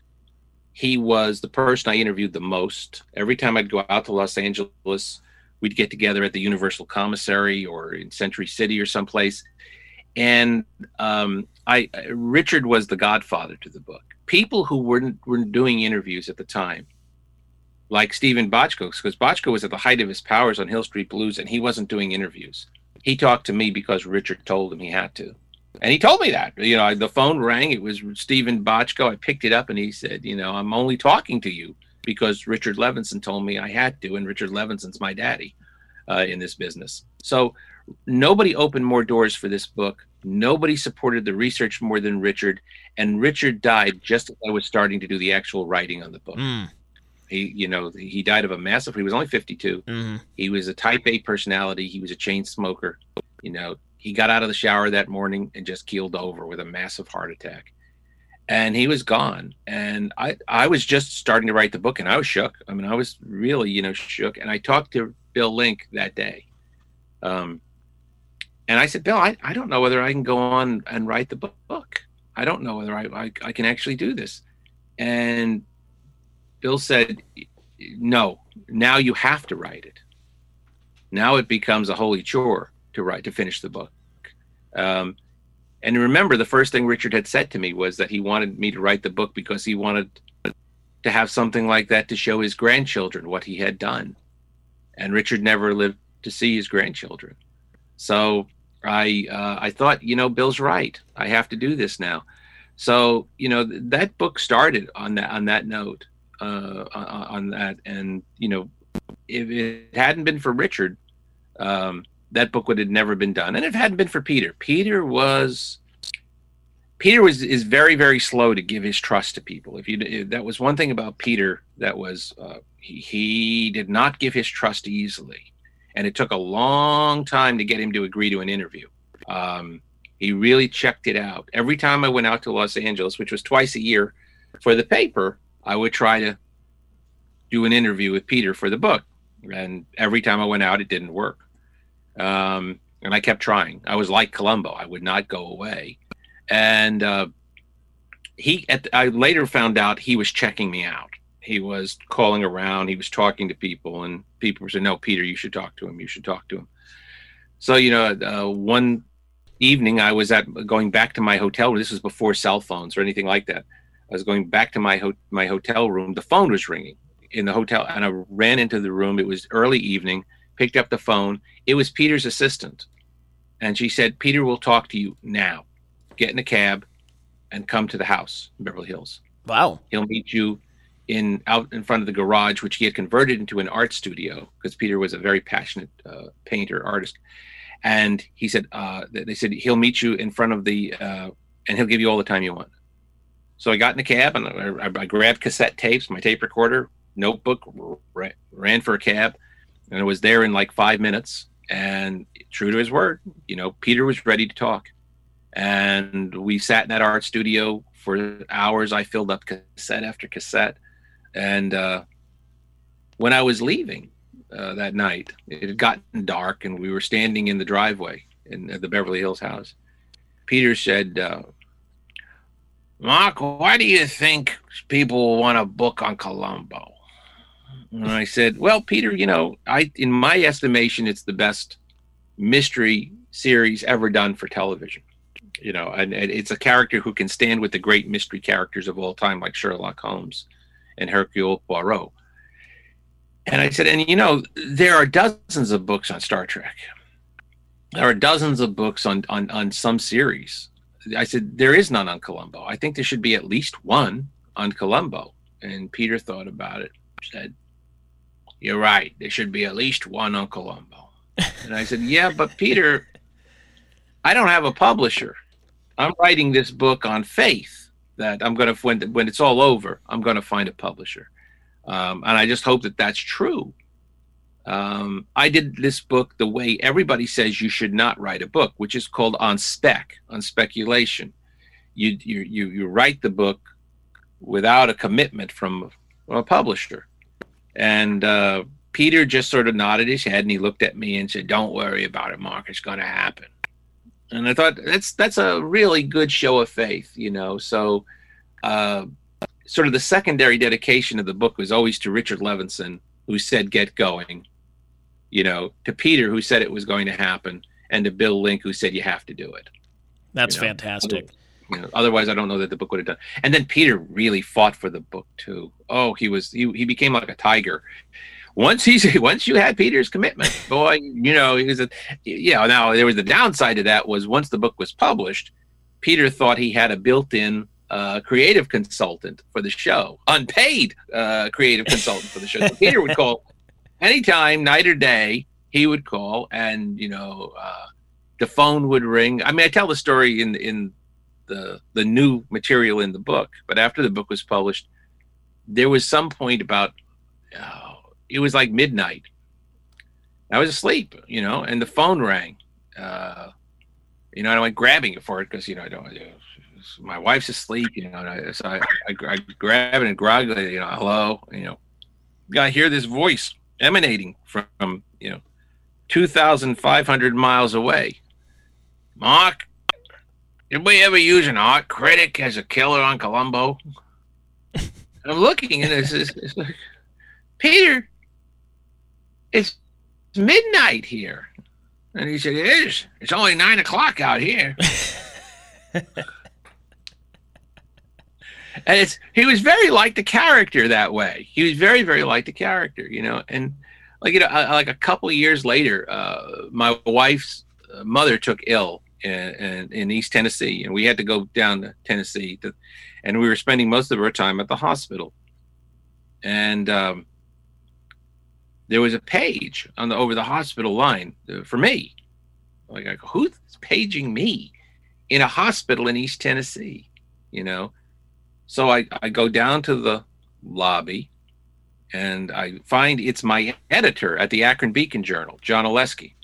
He was the person I interviewed the most. Every time I'd go out to Los Angeles, we'd get together at the Universal Commissary or in Century City or someplace. And um, I, Richard was the godfather to the book. People who weren't weren't doing interviews at the time, like Steven Bochco, because Bochco was at the height of his powers on Hill Street Blues, and he wasn't doing interviews. He talked to me because Richard told him he had to. And he told me that you know the phone rang it was steven bochco i picked it up and he said you know i'm only talking to you because richard levinson told me i had to and richard levinson's my daddy uh, in this business. So nobody opened more doors for this book. Nobody supported the research more than richard and richard died just as i was starting to do the actual writing on the book. Mm. He you know he died of a massive he was only 52 mm-hmm. he was a type a personality. He was a chain smoker. You know he got out of the shower that morning and just keeled over with a massive heart attack. And he was gone. And i i was just starting to write the book and i was shook. I mean i was really you know shook. And i talked to bill link that day. Um and i said bill i, I don't know whether i can go on and write the book. I don't know whether I, I, I can actually do this. And bill said no now you have to write it now it becomes a holy chore to write to finish the book. Um, and remember, the first thing Richard had said to me was that he wanted me to write the book because he wanted to have something like that to show his grandchildren what he had done. And Richard never lived to see his grandchildren. So I uh, I thought, you know, Bill's right. I have to do this now. So you know th- that book started on that on that note uh, on that, and you know, if it hadn't been for Richard, um, that book would have never been done. And if it hadn't been for Peter, Peter was Peter was is very very slow to give his trust to people. If you if that was one thing about Peter that was uh, he, he did not give his trust easily, and it took a long time to get him to agree to an interview. Um, he really checked it out. Every time I went out to Los Angeles, which was twice a year, for the paper, I would try to do an interview with Peter for the book, and every time I went out, it didn't work. Um, and I kept trying. I was like Columbo; I would not go away. And uh, he, at, I later found out he was checking me out. He was calling around. He was talking to people, and people were saying, "No, Peter, you should talk to him. You should talk to him." So you know, uh, one evening I was at going back to my hotel. This was before cell phones or anything like that. I was going back to my ho- my hotel room. The phone was ringing in the hotel, and I ran into the room. It was early evening picked up the phone. It was Peter's assistant. And she said, Peter will talk to you now. Get in a cab and come to the house in Beverly Hills. Wow. He'll meet you in out in front of the garage, which he had converted into an art studio because Peter was a very passionate uh, painter artist. And he said, uh, they said he'll meet you in front of the, uh, and he'll give you all the time you want. So I got in the cab and I, I grabbed cassette tapes, my tape recorder, notebook, ran for a cab, and I was there in like five minutes. And true to his word, you know, Peter was ready to talk. And we sat in that art studio for hours. I filled up cassette after cassette. And uh, when I was leaving uh, that night, it had gotten dark and we were standing in the driveway in the Beverly Hills house. Peter said, uh, Mark, why do you think people want a book on Columbo? And I said, "Well, Peter, you know, I in my estimation, it's the best mystery series ever done for television." you know, and, and it's a character who can stand with the great mystery characters of all time, like Sherlock Holmes and Hercule Poirot. And I said, and you know, there are dozens of books on Star Trek. There are dozens of books on on on some series. I said there is none on Columbo. I think there should be at least one on Columbo. And Peter thought about it. Said, "You're right. There should be at least one on Columbo. and I said, "Yeah, but Peter, I don't have a publisher. I'm writing this book on faith that I'm going to when when it's all over, I'm going to find a publisher." Um, and I just hope that that's true. Um, I did this book the way everybody says you should not write a book, which is called on spec, on speculation. You you you, you write the book without a commitment from a publisher. And uh, Peter just sort of nodded his head and he looked at me and said, "Don't worry about it, Mark. It's going to happen." And I thought that's that's a really good show of faith, you know. So, uh, sort of the secondary dedication of the book was always to Richard Levinson, who said, "Get going," you know, to Peter, who said it was going to happen, and to Bill Link, who said, "You have to do it." That's You know, fantastic. You know, otherwise, I don't know that the book would have done. And then Peter really fought for the book too. Oh, he was he, he became like a tiger. Once he's once you had Peter's commitment, boy, you know he was a yeah. Now there was the downside to that was once the book was published, Peter thought he had a built-in uh, creative consultant for the show, unpaid uh, creative consultant for the show. So Peter would call anytime, night or day. He would call, and you know, uh, the phone would ring. I mean, I tell the story in in the the new material in the book, but after the book was published, there was some point about oh, it was like midnight. I was asleep, you know, and the phone rang. Uh, you know, I went grabbing it for it because you know I don't. You know, my wife's asleep, you know. I, so I, I, I grab it and groggily, you know, hello, you know, I hear this voice emanating from you know, two thousand five hundred miles away. Mark, did we ever use an art critic as a killer on Columbo? I'm looking and it's, it's, it's like, Peter, it's midnight here. And he said, It is. It's only nine o'clock out here. and it's he was very like the character that way. He was very, very like the character, you know. And like you know, uh, like a couple of years later, uh, my wife's mother took ill in, in, in East Tennessee, and we had to go down to Tennessee, to, and we were spending most of our time at the hospital. And um, there was a page on the over the hospital line uh, for me. Like, who's paging me in a hospital in East Tennessee? You know, so I I go down to the lobby, and I find it's my editor at the Akron Beacon Journal, John Oleski.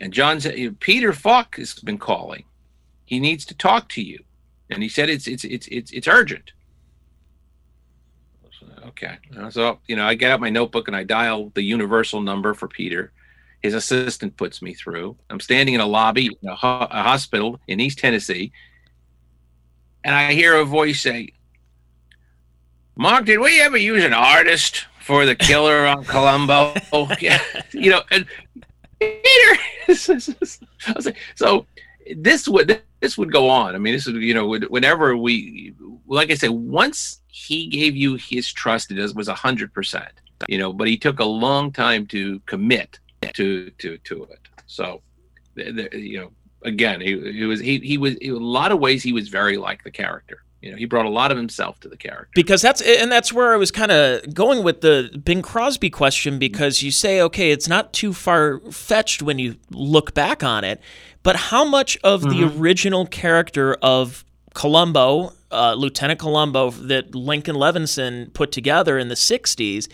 And John said, Peter Falk has been calling. He needs to talk to you. And he said it's it's it's it's it's urgent. Okay. So, you know, I get out my notebook and I dial the universal number for Peter. His assistant puts me through. I'm standing in a lobby in a, ho- a hospital in East Tennessee. And I hear a voice say, Mark, did we ever use an artist for the killer on Columbo? yeah. You know, and Peter. I was like, so this would this would go on. I mean, this would you know whenever we, like I said, once he gave you his trust, it was a hundred percent. You know, but he took a long time to commit to to to it. So, you know, again, he, he was he he was in a lot of ways he was very like the character. You know, he brought a lot of himself to the character. Because that's and that's where I was kind of going with the Bing Crosby question because you say okay, it's not too far fetched when you look back on it, but how much of mm-hmm. the original character of Columbo, uh, Lieutenant Columbo that Lincoln Levinson put together in the 60s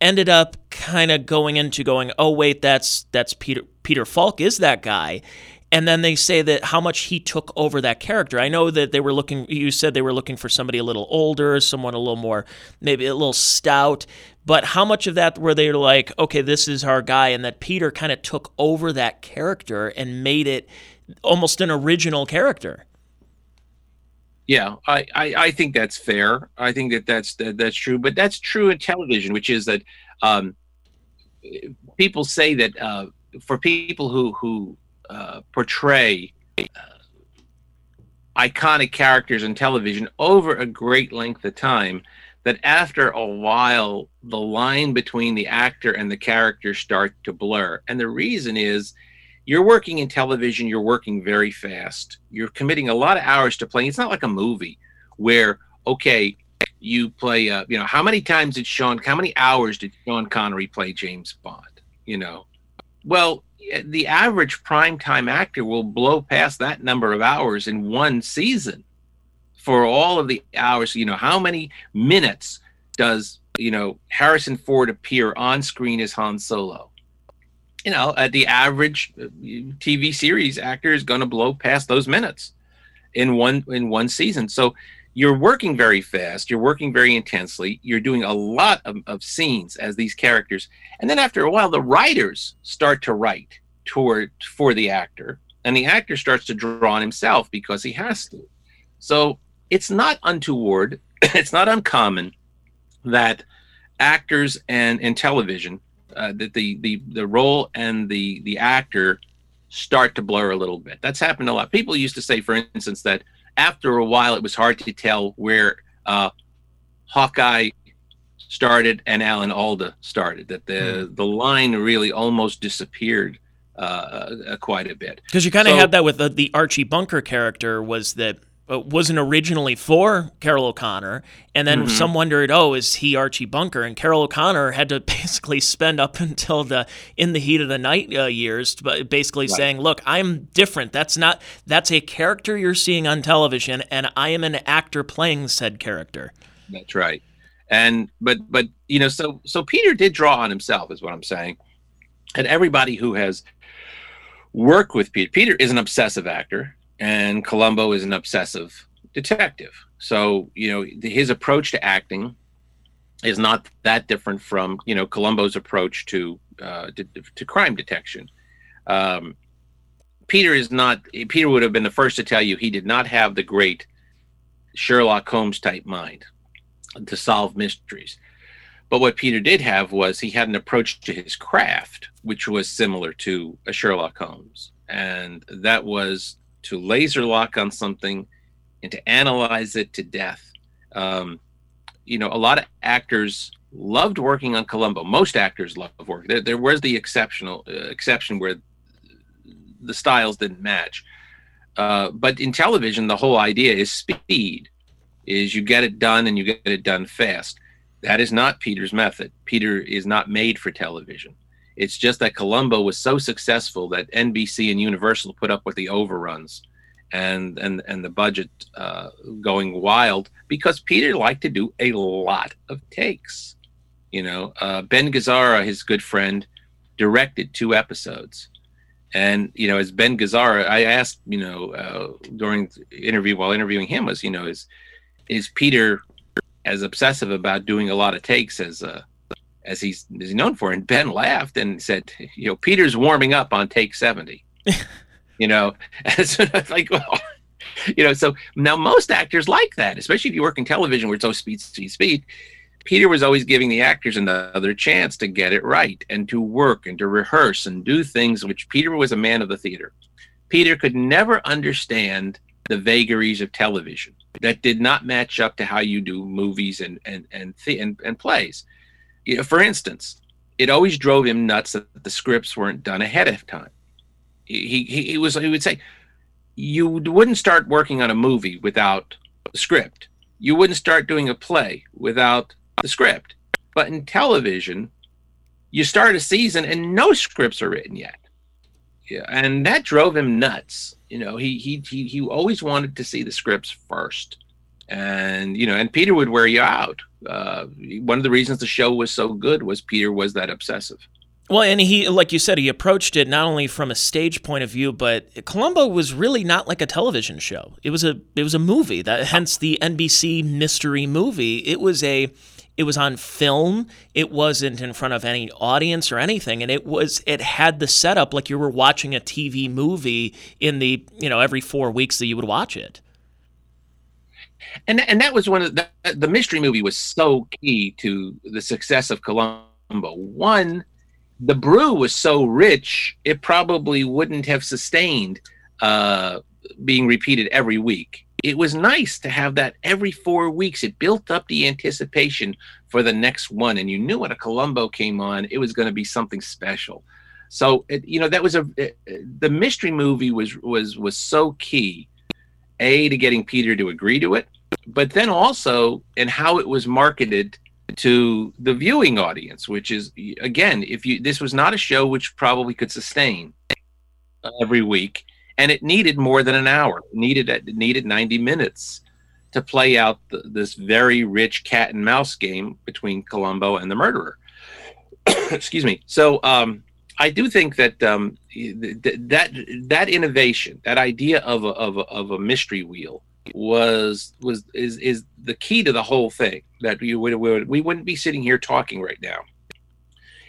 ended up kind of going into going, "Oh wait, that's that's Peter Peter Falk is that guy." And then they say that how much he took over that character. I know that they were looking. You said they were looking for somebody a little older, someone a little more, maybe a little stout. But how much of that were they like, okay, this is our guy, and that Peter kind of took over that character and made it almost an original character? Yeah, I, I, I think that's fair. I think that that's that, that's true. But that's true in television, which is that um, people say that uh, for people who who uh, portray uh, iconic characters in television over a great length of time that after a while the line between the actor and the character start to blur. And the reason is you're working in television you're working very fast. You're committing a lot of hours to playing. It's not like a movie where okay you play uh, you know how many times did sean how many hours did sean connery play james bond you know? Well the average primetime actor will blow past that number of hours in one season for all of the hours. You know how many minutes does you know harrison ford appear on screen as han solo? You know uh, the average uh, tv series actor is going to blow past those minutes in one in one season. So you're working very fast you're working very intensely you're doing a lot of, of scenes as these characters and then after a while the writers start to write toward for the actor and the actor starts to draw on himself because he has to. So it's not untoward it's not uncommon that actors and in television uh, that the, the the role and the the actor start to blur a little bit. That's happened a lot. People used to say for instance that after a while it was hard to tell where uh, hawkeye started and alan alda started that the mm. the line really almost disappeared uh, uh, quite a bit. Because you kind of so, had that with the, the, Archie Bunker character was that uh, wasn't originally for Carroll O'Connor, and then mm-hmm. some wondered, oh, is he Archie Bunker? And Carroll O'Connor had to basically spend up until the in the heat of the night uh, years, basically right. saying, look, I'm different. That's not that's a character you're seeing on television, and I am an actor playing said character. That's right. And but but you know, so so Peter did draw on himself, is what I'm saying. And everybody who has worked with Peter. Peter is an obsessive actor, and Columbo is an obsessive detective. So, you know, his approach to acting is not that different from, you know, Columbo's approach to uh, to, to crime detection. Um, Peter is not. Peter would have been the first to tell you he did not have the great Sherlock Holmes type mind to solve mysteries. But what Peter did have was he had an approach to his craft, which was similar to a Sherlock Holmes. And that was to laser lock on something and to analyze it to death. Um, you know, a lot of actors loved working on Columbo. Most actors love work. There, there was the exceptional uh, exception where the styles didn't match. Uh, but in television, the whole idea is speed. Is you get it done and you get it done fast. That is not Peter's method. Peter is not made for television. It's just that Columbo was so successful that NBC and Universal put up with the overruns and and and the budget uh, going wild because Peter liked to do a lot of takes. You know, uh, Ben Gazzara, his good friend, directed two episodes, and you know, as Ben Gazzara, I asked, you know, uh, during interview while interviewing him was, you know, is is Peter as obsessive about doing a lot of takes as uh, as he's as he's known for. And Ben laughed and said, "You know, Peter's warming up on take 70. you know, and so like, well, you know, so now most actors like that, especially if you work in television where it's so speed, speed, speed. Peter was always giving the actors another chance to get it right and to work and to rehearse and do things which Peter was a man of the theater. Peter could never understand the vagaries of television that did not match up to how you do movies and and and and, and plays. You know, for instance, it always drove him nuts that the scripts weren't done ahead of time. He he, he was he would say, you wouldn't start working on a movie without a script. You wouldn't start doing a play without the script. But in television, you start a season and no scripts are written yet. Yeah, and that drove him nuts. You know, he he he he always wanted to see the scripts first, and you know, and Peter would wear you out. Uh, one of the reasons the show was so good was Peter was that obsessive. Well, and he, like you said, he approached it not only from a stage point of view, but Columbo was really not like a television show. It was a it was a movie. That hence the NBC mystery movie. It was a it was on film. It wasn't in front of any audience or anything, and it was it had the setup like you were watching a TV movie in the you know every four weeks that you would watch it. And and that was one of the the mystery movie was so key to the success of Columbo. One, the brew was so rich it probably wouldn't have sustained uh, being repeated every week it was nice to have that every four weeks. It built up the anticipation for the next one, and you knew when a Columbo came on, it was going to be something special. So it, you know that was a it, the mystery movie was was was so key, a to getting Peter to agree to it, but then also in how it was marketed to the viewing audience, which is again, if you this was not a show which probably could sustain every week, and it needed more than an hour. It needed it needed ninety minutes to play out the, this very rich cat and mouse game between Columbo and the murderer. Excuse me. So um, I do think that um, that that innovation, that idea of a, of a, of a mystery wheel, was was is is the key to the whole thing. That we would we wouldn't be sitting here talking right now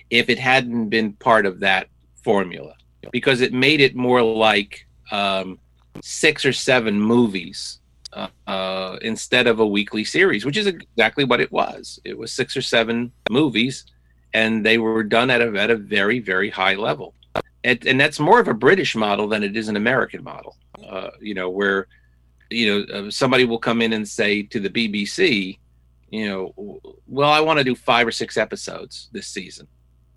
if it hadn't been part of that formula, because it made it more like um, six or seven movies uh, uh, instead of a weekly series, which is exactly what it was. It was six or seven movies, and they were done at a at a very very high level. And, and that's more of a British model than it is an American model. Uh, you know, where you know uh, somebody will come in and say to the BBC, you know, well, I want to do five or six episodes this season.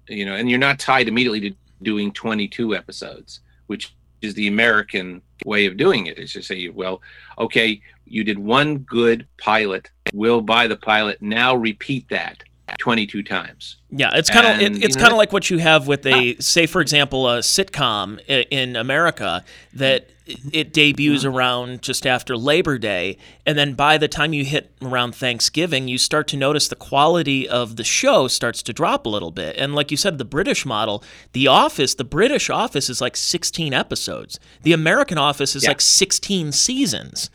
You know, and you're not tied immediately to doing 22 episodes, which is the American way of doing it. Is to say, well, okay, you did one good pilot. We'll buy the pilot. Now repeat that 22 times. Yeah, it's kind of it, it's kind of like what you have with a say for example a sitcom in America that it debuts mm-hmm. around just after Labor Day and then by the time you hit around Thanksgiving you start to notice the quality of the show starts to drop a little bit. And like you said the British model, The Office, the British Office is like 16 episodes. The American Office is yeah. like 16 seasons.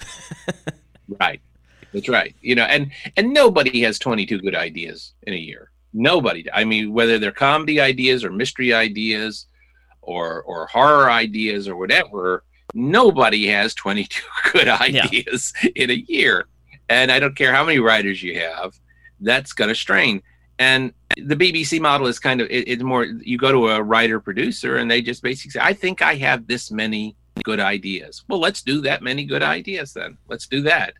right. That's right. You know, and and nobody has 22 good ideas in a year. Nobody. I mean, whether they're comedy ideas or mystery ideas or or horror ideas or whatever, nobody has 22 good ideas yeah. in a year. And I don't care how many writers you have, that's going to strain. And the BBC model is kind of it, it's more you go to a writer producer and they just basically say, I think I have this many good ideas. Well, let's do that many good ideas then. Let's do that.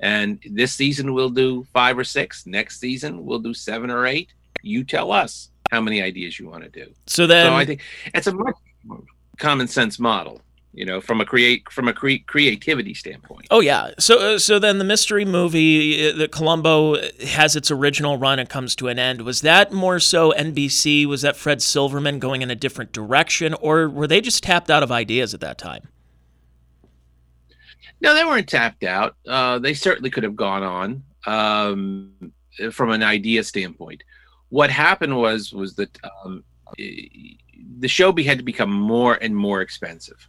And this season we'll do five or six. Next season we'll do seven or eight. You tell us how many ideas you want to do. So then, so I think it's a much common sense model you know from a create from a cre- creativity standpoint oh yeah so uh, so then the mystery movie uh, the columbo has its original run and comes to an end was that more so nbc was that fred silverman going in a different direction or were they just tapped out of ideas at that time no, they weren't tapped out. Uh, they certainly could have gone on um, from an idea standpoint. What happened was was that um, the show had to become more and more expensive,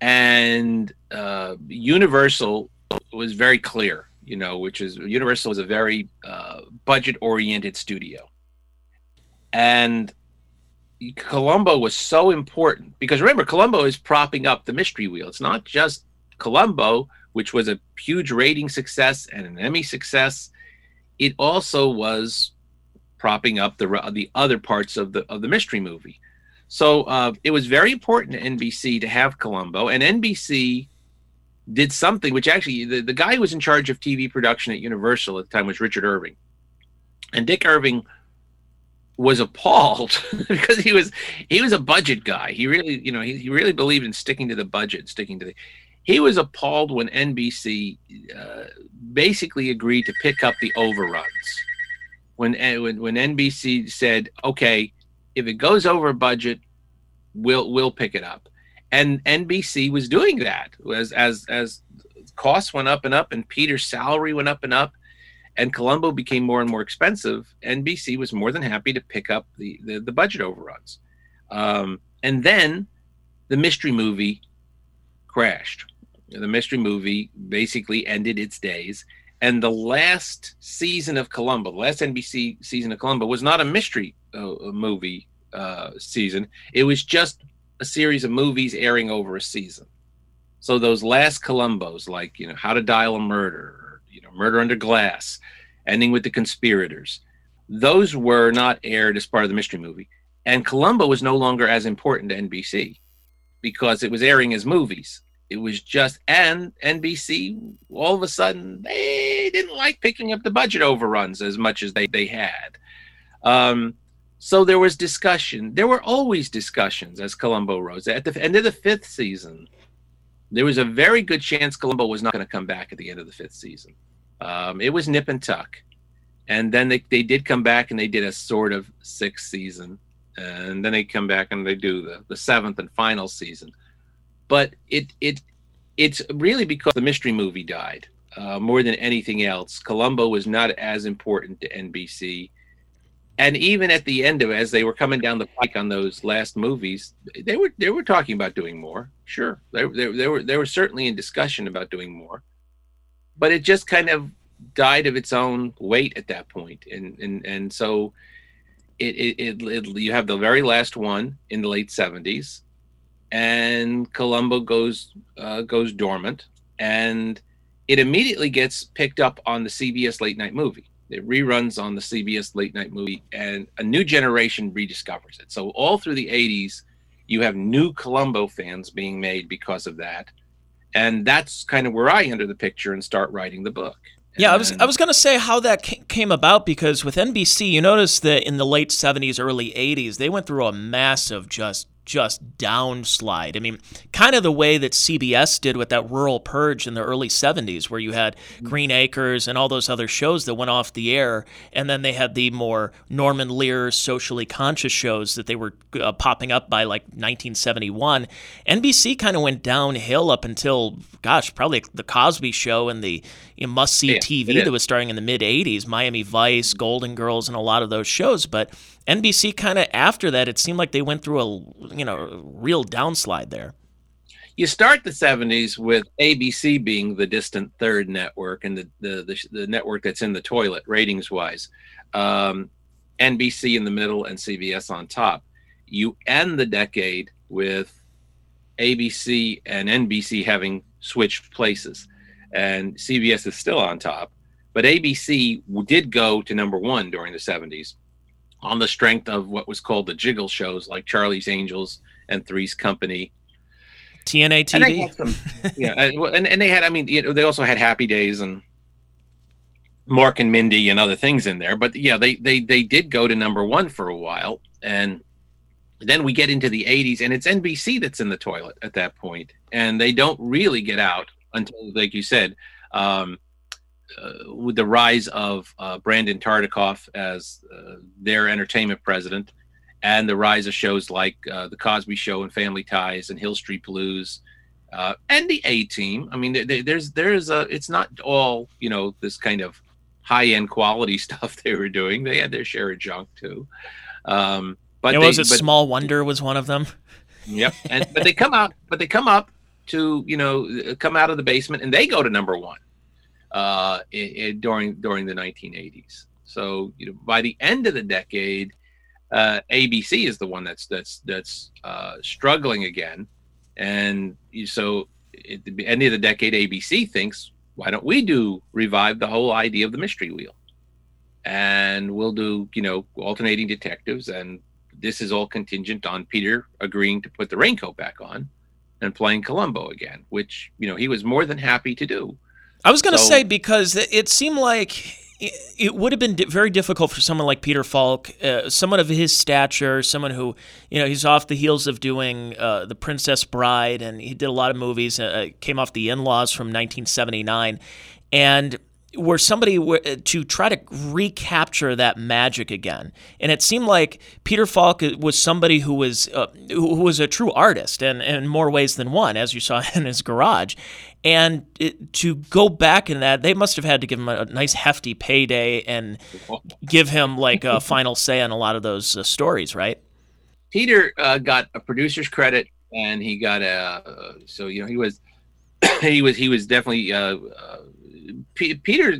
and uh, Universal was very clear. You know, which is Universal is a very uh, budget oriented studio, and Columbo was so important because remember, Columbo is propping up the mystery wheel. It's not just Columbo, which was a huge rating success and an Emmy success, it also was propping up the the other parts of the of the mystery movie. So uh, it was very important to NBC to have Columbo, and NBC did something which actually the, the guy who was in charge of TV production at Universal at the time was Richard Irving, and Dick Irving was appalled because he was he was a budget guy. He really you know he, he really believed in sticking to the budget, sticking to the he was appalled when NBC uh, basically agreed to pick up the overruns. When, uh, when when NBC said, "Okay, if it goes over budget, we'll we'll pick it up," and NBC was doing that as as as costs went up and up, and Peter's salary went up and up, and Columbo became more and more expensive. NBC was more than happy to pick up the the, the budget overruns, um, and then the mystery movie crashed the mystery movie basically ended its days. And the last season of Columbo, the last NBC season of Columbo, was not a mystery uh, movie uh, season. It was just a series of movies airing over a season. So those last Columbos, like you know, How to Dial a Murder, or, you know, Murder Under Glass, ending with the conspirators, those were not aired as part of the mystery movie. And Columbo was no longer as important to NBC because it was airing as movies it was just and NBC all of a sudden they didn't like picking up the budget overruns as much as they they had. Um, so there was discussion. There were always discussions, as Columbo rose At the end of the fifth season, there was a very good chance Columbo was not going to come back at the end of the fifth season. Um, it was nip and tuck. And then they, they did come back and they did a sort of sixth season. And then they come back and they do the, the seventh and final season. But it it it's really because the mystery movie died uh, more than anything else. Columbo was not as important to NBC and even at the end of as they were coming down the pike on those last movies, they were they were talking about doing more. Sure, they, they, they were they were certainly in discussion about doing more, but it just kind of died of its own weight at that point, and and and so it it, it, it you have the very last one in the late seventies, and Columbo goes uh, goes dormant, and it immediately gets picked up on the CBS late night movie it reruns on the CBS late night movie, and a new generation rediscovers it. So all through the 80s, you have new Columbo fans being made because of that, and that's kind of where I enter the picture and start writing the book. Yeah, I was I was going to say how that came about because with NBC, you notice that in the late 70s, early 80s, they went through a massive just just downslide. I mean, kind of the way that CBS did with that Rural Purge in the early 70s, where you had Green Acres and all those other shows that went off the air. And then they had the more Norman Lear socially conscious shows that they were uh, popping up by like 1971. NBC kind of went downhill up until, gosh, probably the Cosby Show and the you know, must see yeah, TV that was starting in the mid 80s, Miami Vice, Golden Girls, and a lot of those shows. But NBC kind of after that, it seemed like they went through a you know real downslide there. You start the '70s with ABC being the distant third network and the the the, the network that's in the toilet ratings wise, um, NBC in the middle and CBS on top. You end the decade with ABC and NBC having switched places, and CBS is still on top. But ABC did go to number one during the 70s on the strength of what was called the jiggle shows like Charlie's Angels and Three's Company. TNA TV. And some, yeah, and, and they had, I mean, you know, they also had Happy Days and Mork and Mindy and other things in there. But yeah, they they they did go to number one for a while, and then we get into the 80s, and it's NBC that's in the toilet at that point, and they don't really get out until, like you said, um, uh, with the rise of uh, Brandon Tartikoff as uh, their entertainment president, and the rise of shows like uh, the Cosby Show and Family Ties and Hill Street Blues, uh, and the A Team. I mean, there's there's a it's not all you know this kind of high end quality stuff they were doing. They had their share of junk too. Um, but it was a Small Wonder was one of them. Yep, and but they come out, but they come up to you know come out of the basement and they go to number one uh, in, in, during during the 1980s. So you know, by the end of the decade, uh, ABC is the one that's that's that's uh, struggling again, and so at the end of the decade, ABC thinks, why don't we do revive the whole idea of the mystery wheel, and we'll do you know alternating detectives, and this is all contingent on Peter agreeing to put the raincoat back on and playing Columbo again, which you know he was more than happy to do. I was going to so, say because it seemed like it would have been very difficult for someone like Peter Falk, uh, someone of his stature, someone who, you know, he's off the heels of doing uh, The Princess Bride, and he did a lot of movies, uh, came off The In Laws from 1979. And were somebody uh, to try to recapture that magic again. And it seemed like Peter Falk was somebody who was uh, who was a true artist, and in more ways than one, as you saw in his garage. And it, to go back in that, they must have had to give him a, nice hefty payday and give him like a final say on a lot of those uh, stories, right? Peter uh, got a producer's credit, and he got a so you know he was he was he was definitely uh, uh P- Peter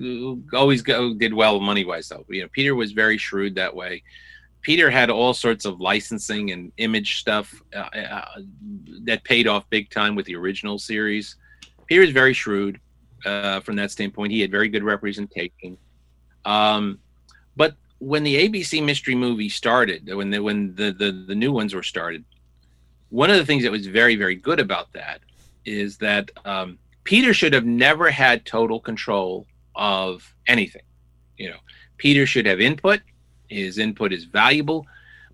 always go, did well money wise though. You know, Peter was very shrewd that way. Peter had all sorts of licensing and image stuff uh, uh, that paid off big time with the original series. Peter is very shrewd uh, from that standpoint. He had very good representation. Um, but when the ABC mystery movie started, when the, when the, the, the new ones were started, one of the things that was very very good about that is that um, Peter should have never had total control of anything. You know, Peter should have input. His input is valuable,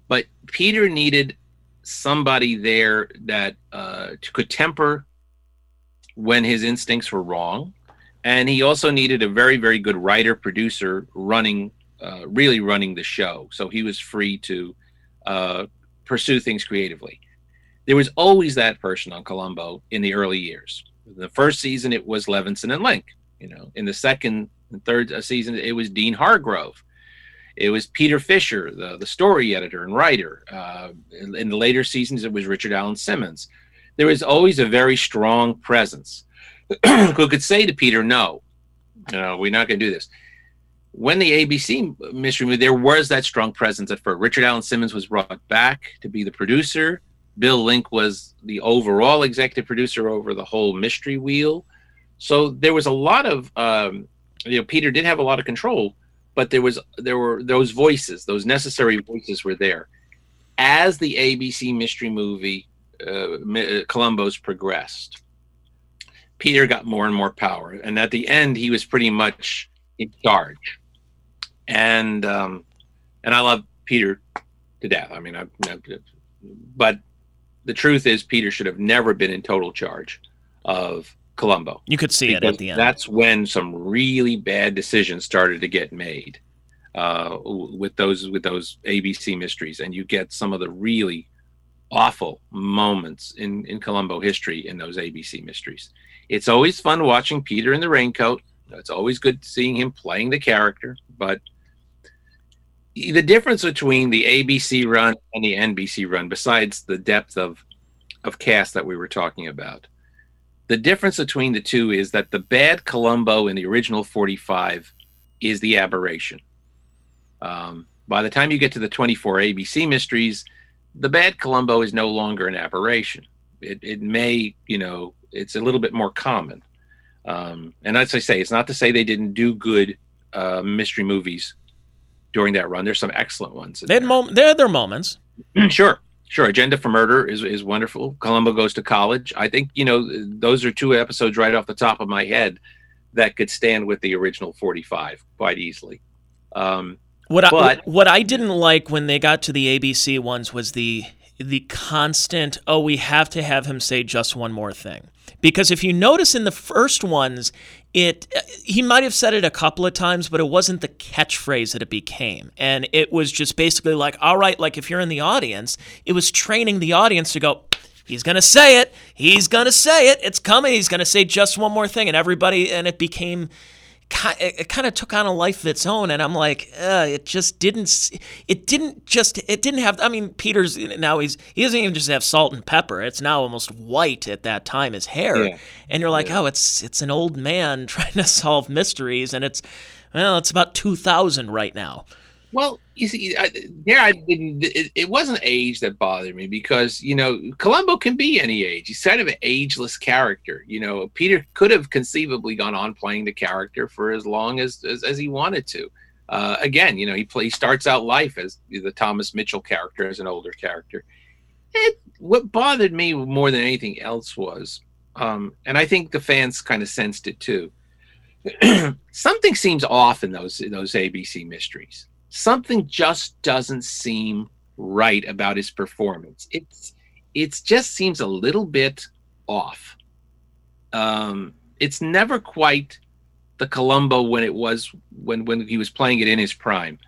but Peter needed somebody there that uh, could temper when his instincts were wrong, and he also needed a very, very good writer producer running, uh, really running the show. So he was free to uh, pursue things creatively. There was always that person on Columbo in the early years. The first season, it was Levinson and Link. You know, in the second and third uh, season, it was Dean Hargrove. It was Peter Fischer, the, the story editor and writer. Uh, in, in the later seasons, it was Richard Alan Simmons. There was always a very strong presence who could say to Peter, "No, no, we're not going to do this." When the ABC mystery movie, there was that strong presence at first. Richard Alan Simmons was brought back to be the producer. Bill Link was the overall executive producer over the whole mystery wheel. So there was a lot of, um, you know, Peter did have a lot of control, but there was there were those voices, those necessary voices were there. As the ABC mystery movie uh, uh, Columbo's progressed, Peter got more and more power, and at the end, he was pretty much in charge. And um, and I love Peter to death. I mean, I, but the truth is, Peter should have never been in total charge of Columbo. You could see it at the end. That's when some really bad decisions started to get made uh, with those with those ABC mysteries, and you get some of the really awful moments in in Columbo history in those ABC mysteries. It's always fun watching Peter in the raincoat. It's always good seeing him playing the character, but the difference between the ABC run and the NBC run, besides the depth of of cast that we were talking about, the difference between the two is that the bad Columbo in the original 45 is the aberration. Um, by the time you get to the 24 ABC mysteries, the bad Columbo is no longer an aberration. It, it may, you know, it's a little bit more common. Um, and as I say, it's not to say they didn't do good uh, mystery movies during that run. There's some excellent ones. They had, mom- they had their moments. sure. Sure, Agenda for Murder is is wonderful. Columbo goes to college. I think you know those are two episodes right off the top of my head that could stand with the original 45 quite easily. Um, what but, I what I didn't like when they got to the ABC ones was the the constant oh we have to have him say just one more thing because if you notice in the first ones it he might have said it a couple of times but it wasn't the catchphrase that it became. And it was just basically like all right like if you're in the audience it was training the audience to go he's going to say it. He's going to say it. It's coming. He's going to say just one more thing. And everybody and it became it kind of took on a life of its own and i'm like uh, it just didn't it didn't just it didn't have i mean peter's now he's he doesn't even just have salt and pepper it's now almost white at that time his hair yeah. and you're like yeah. oh it's it's an old man trying to solve mysteries and it's well it's about 2000 right now well, you see, I, there I didn't. It, it, wasn't age that bothered me because you know Columbo can be any age. He's kind of an ageless character. You know, Peter could have conceivably gone on playing the character for as long as as, as he wanted to. Uh, again, you know, he play, he starts out life as the Thomas Mitchell character as an older character. It, what bothered me more than anything else was, um, and I think the fans kind of sensed it too. something seems off in those in those ABC mysteries something just doesn't seem right about his performance. It's it just seems a little bit off. Um, it's never quite the Columbo when it was when when he was playing it in his prime.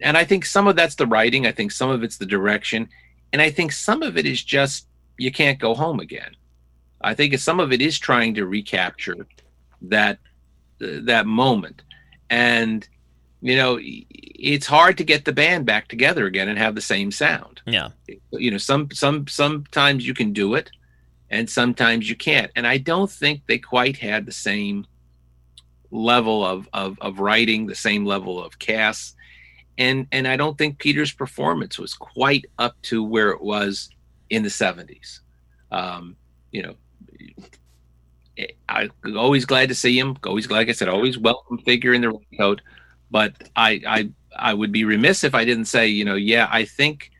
And I think some of that's the writing, I think some of it's the direction, and I think some of it is just you can't go home again. I think some of it is trying to recapture that uh, that moment. And you know, it's hard to get the band back together again and have the same sound. Yeah. You know, some some sometimes you can do it and sometimes you can't. And I don't think they quite had the same level of of, of writing, the same level of cast. And and I don't think Peter's performance was quite up to where it was in the 70s. Um, you know, I'm always glad to see him. Always glad, like I said, always welcome figure in the raincoat. But I, I, I would be remiss if I didn't say, you know, yeah, I think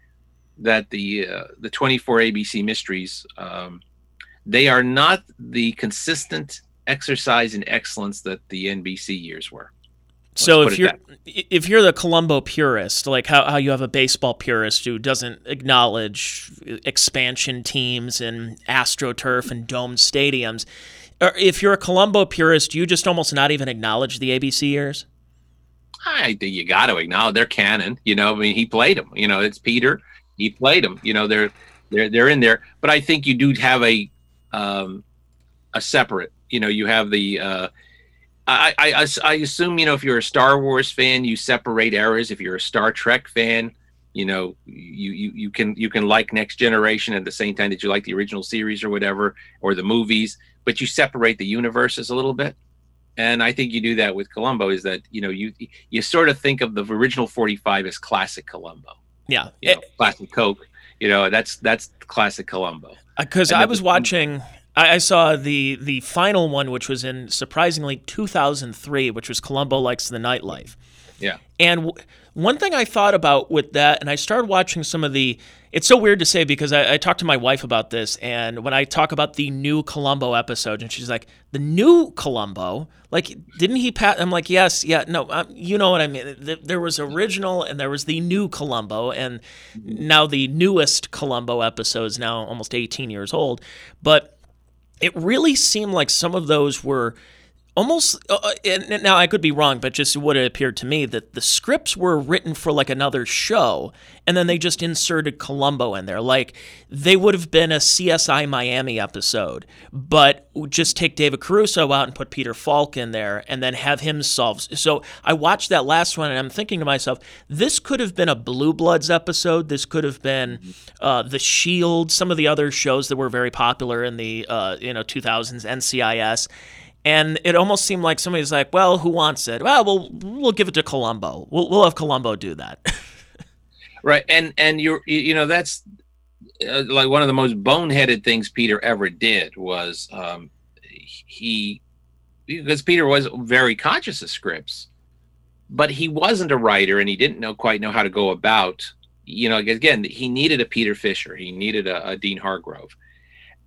that the uh, the 24 ABC mysteries, um, they are not the consistent exercise in excellence that the NBC years were. Let's So if you're if you're the Columbo purist, like how, how you have a baseball purist who doesn't acknowledge expansion teams and astroturf and domed stadiums, or if you're a Columbo purist, you just almost not even acknowledge the ABC years. I, think you got to acknowledge they're canon. You know, I mean, he played them. You know, it's Peter. He played them. You know, they're they're they're in there. But I think you do have a um, a separate. You know, you have the. Uh, I, I I I assume you know if you're a Star Wars fan, you separate eras. If you're a Star Trek fan, you know you you you can you can like Next Generation at the same time that you like the original series or whatever or the movies, but you separate the universes a little bit and I think you do that with Columbo. Is that you know you you sort of think of the original forty five as classic Columbo, Yeah, you know, classic Coke. You know that's that's classic Columbo. Uh, because I was watching. I, I saw the the final one, which was in surprisingly 2003, which was Columbo likes the nightlife. Yeah, And w- one thing I thought about with that, and I started watching some of the. It's so weird to say because I, I talked to my wife about this, and when I talk about the new Columbo episode, and she's like, "The new Columbo? Like, didn't he pat?" I'm like, "Yes, yeah, no, um, you know what I mean. There was original, and there was the new Columbo, and now the newest Columbo episode is now almost 18 years old, but." It really seemed like some of those were almost uh, uh, now i could be wrong but just what it appeared to me that the scripts were written for like another show and then they just inserted columbo in there. Like they would have been a csi miami episode but just take david caruso out and put peter falk in there and then have him solve so i watched that last one and i'm thinking to myself this could have been a blue bloods episode. This could have been uh, the shield some of the other shows that were very popular in the uh, you know 2000s ncis and it almost seemed like somebody's like, "Well, who wants it? Well, we'll we'll give it to Columbo. We'll we'll have Columbo do that." right. And and you you know that's uh, like one of the most boneheaded things Peter ever did was um, he because Peter was very conscious of scripts, but he wasn't a writer and he didn't know quite know how to go about. You know, again, he needed a Peter Fischer, he needed a, a Dean Hargrove,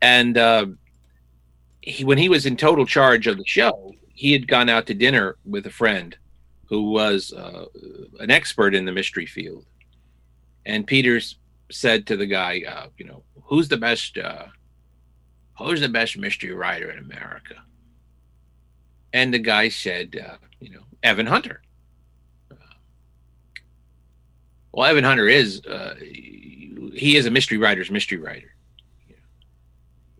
and uh, he, when he was in total charge of the show, he had gone out to dinner with a friend who was uh, an expert in the mystery field, and Peters said to the guy, uh, you know, who's the best, uh, who's the best mystery writer in America? And the guy said, uh, you know, Evan Hunter. Well, Evan Hunter is, uh, he is a mystery writer's mystery writer.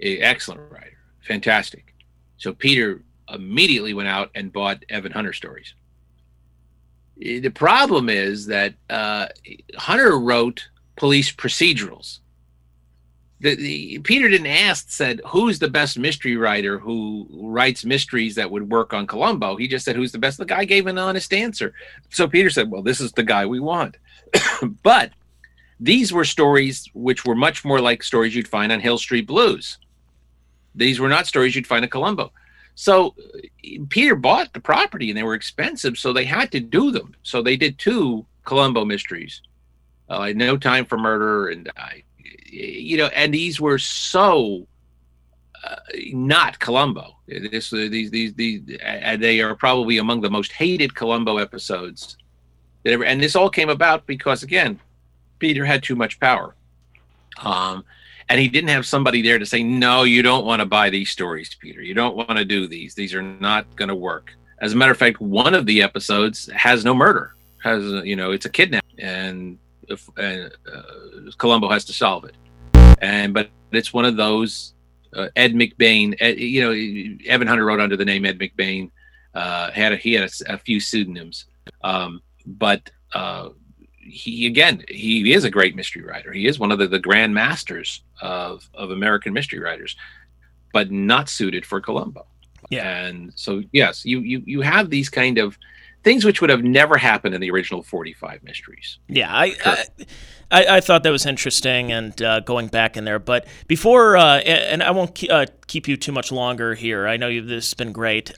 A excellent writer, fantastic. So Peter immediately went out and bought Evan Hunter stories. Eh, The problem is that uh, Hunter wrote police procedurals. The, the Peter didn't ask said who's the best mystery writer who writes mysteries that would work on Columbo. He just said who's the best. The guy gave an honest answer. So Peter said, "Well, this is the guy we want." but these were stories which were much more like stories you'd find on Hill Street Blues. These were not stories you'd find at Columbo. So uh, Peter bought the property and they were expensive, so they had to do them. So they did two Columbo mysteries, uh, No Time for Murder, and I, you know, and these were so uh, not Columbo. This, uh, these, these, these, and they are probably among the most hated Columbo episodes that ever. And this all came about because, again, Peter had too much power. Um, and he didn't have somebody there to say, no, you don't want to buy these stories, Peter. You don't want to do these. These are not going to work. As a matter of fact, one of the episodes has no murder. Has you know, it's a kidnap, and, and uh, Columbo has to solve it. And but it's one of those uh, Ed McBain. Ed, you know, Evan Hunter wrote under the name Ed McBain. Uh, had a, he had a, a few pseudonyms, um, but uh, he again he is a great mystery writer. He is one of the, the grand masters of of American mystery writers, but not suited for Columbo. Yeah. And so yes, you you you have these kind of things which would have never happened in the original 45 mysteries. Yeah, I, I, I, I thought that was interesting and uh, going back in there. But before, uh, and I won't uh, keep you too much longer here. I know you, this has been great.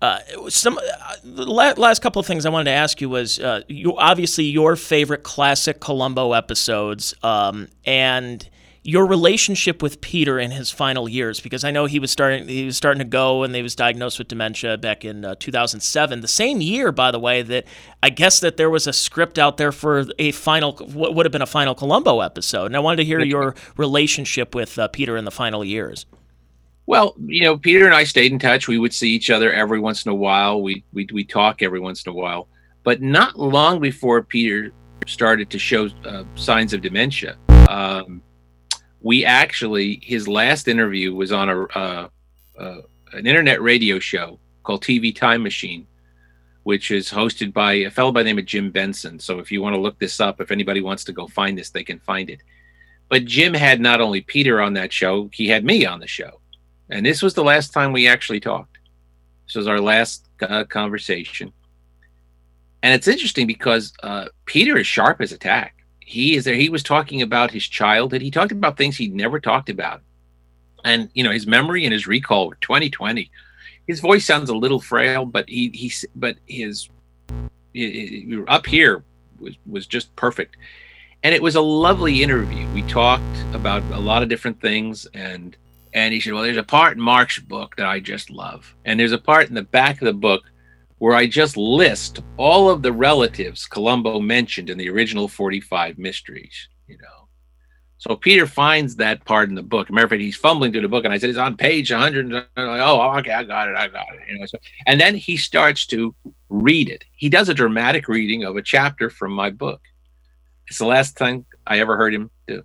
Uh, some uh, the last couple of things I wanted to ask you was uh, you obviously your favorite classic Columbo episodes, um, and your relationship with Peter in his final years, because I know he was starting he was starting to go, and he was diagnosed with dementia back in uh, 2007. The same year, by the way, that I guess that there was a script out there for a final what would have been a final Columbo episode, and I wanted to hear your relationship with uh, Peter in the final years. Well, you know, Peter and I stayed in touch. We would see each other every once in a while. We we we talk every once in a while, but not long before Peter started to show uh, signs of dementia. Um, we actually his last interview was on a uh, uh, an internet radio show called TV Time Machine, which is hosted by a fellow by the name of Jim Benson. So if you want to look this up, if anybody wants to go find this, they can find it. But Jim had not only Peter on that show, he had me on the show, and this was the last time we actually talked. This was our last uh, conversation, and it's interesting because uh, Peter is sharp as a tack he is there. He was talking about his childhood. He talked about things he'd never talked about, and you know his memory and his recall were 2020. His voice sounds a little frail, but he he but his up here was was just perfect, and it was a lovely interview. We talked about a lot of different things, and and he said, "Well, there's a part in Mark's book that I just love, and there's a part in the back of the book." where I just list all of the relatives Columbo mentioned in the original 45 mysteries, you know. So Peter finds that part in the book. Matter of fact, he's fumbling through the book, and I said, it's on page 100. Like, oh, okay, I got it, I got it. You know, so, and then he starts to read it. He does a dramatic reading of a chapter from my book. It's the last thing I ever heard him do.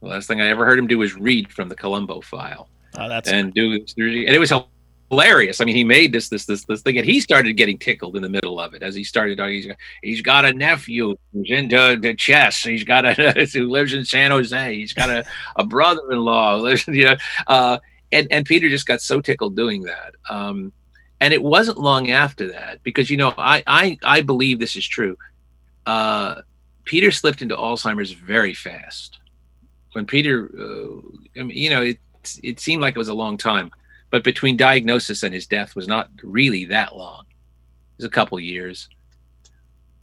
The last thing I ever heard him do was read from the Columbo Phile. Oh, that's and do and it was hilarious. I mean, he made this this this this thing, and he started getting tickled in the middle of it as he started. He's he's got a nephew who's into the chess. He's got a who lives in San Jose. He's got a, a brother-in-law. Lives, you know, uh, and and Peter just got so tickled doing that. Um, and it wasn't long after that because you know I I I believe this is true. Uh, Peter slipped into Alzheimer's very fast. When Peter, uh, you know, it it seemed like it was a long time but between diagnosis and his death was not really that long. It was a couple years.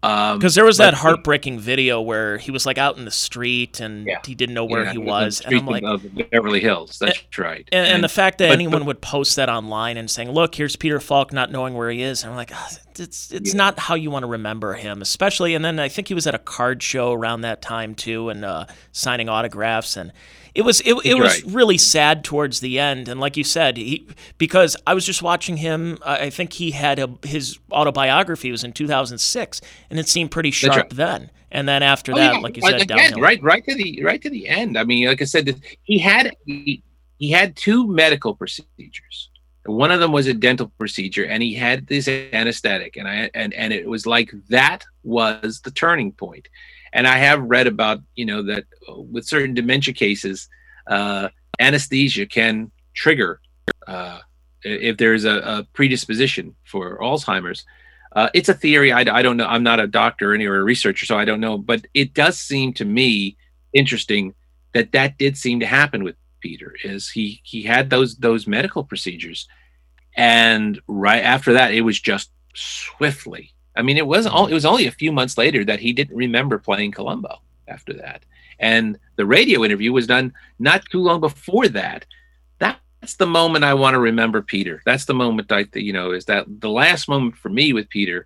Because um, there was that heartbreaking video where he was like out in the street and yeah. he didn't know where yeah, he was, and I'm like, Beverly Hills. That's and, right. And, and, and, the fact that but, anyone but, would post that online and saying, "Look, here's Peter Falk not knowing where he is," and I'm like, oh, it's it's yeah. not how you want to remember him, especially. And then I think he was at a card show around that time too, and uh, signing autographs and it was it, it was right. really sad towards the end and like you said he because i was just watching him i think he had a, his autobiography was in 2006 and it seemed pretty sharp right. then and then after oh, that yeah. like you said Again, downhill. right right to the right to the end i mean like i said he had he, he had two medical procedures one of them was a dental procedure and he had this anesthetic and i and and it was like that was the turning point and I have read about you know that with certain dementia cases, uh, anesthesia can trigger uh, if there's a, a, predisposition for Alzheimer's. Uh, it's a theory. I, I, don't know. I'm not a doctor or any or a researcher, so I don't know. But it does seem to me interesting that that did seem to happen with Peter. Is he he had those those medical procedures, and right after that, it was just swiftly I mean, it wasn't all, it was only a few months later that he didn't remember playing Columbo after that. And the radio interview was done not too long before that. That's the moment I want to remember Peter. That's the moment I, you know, is that the last moment for me with Peter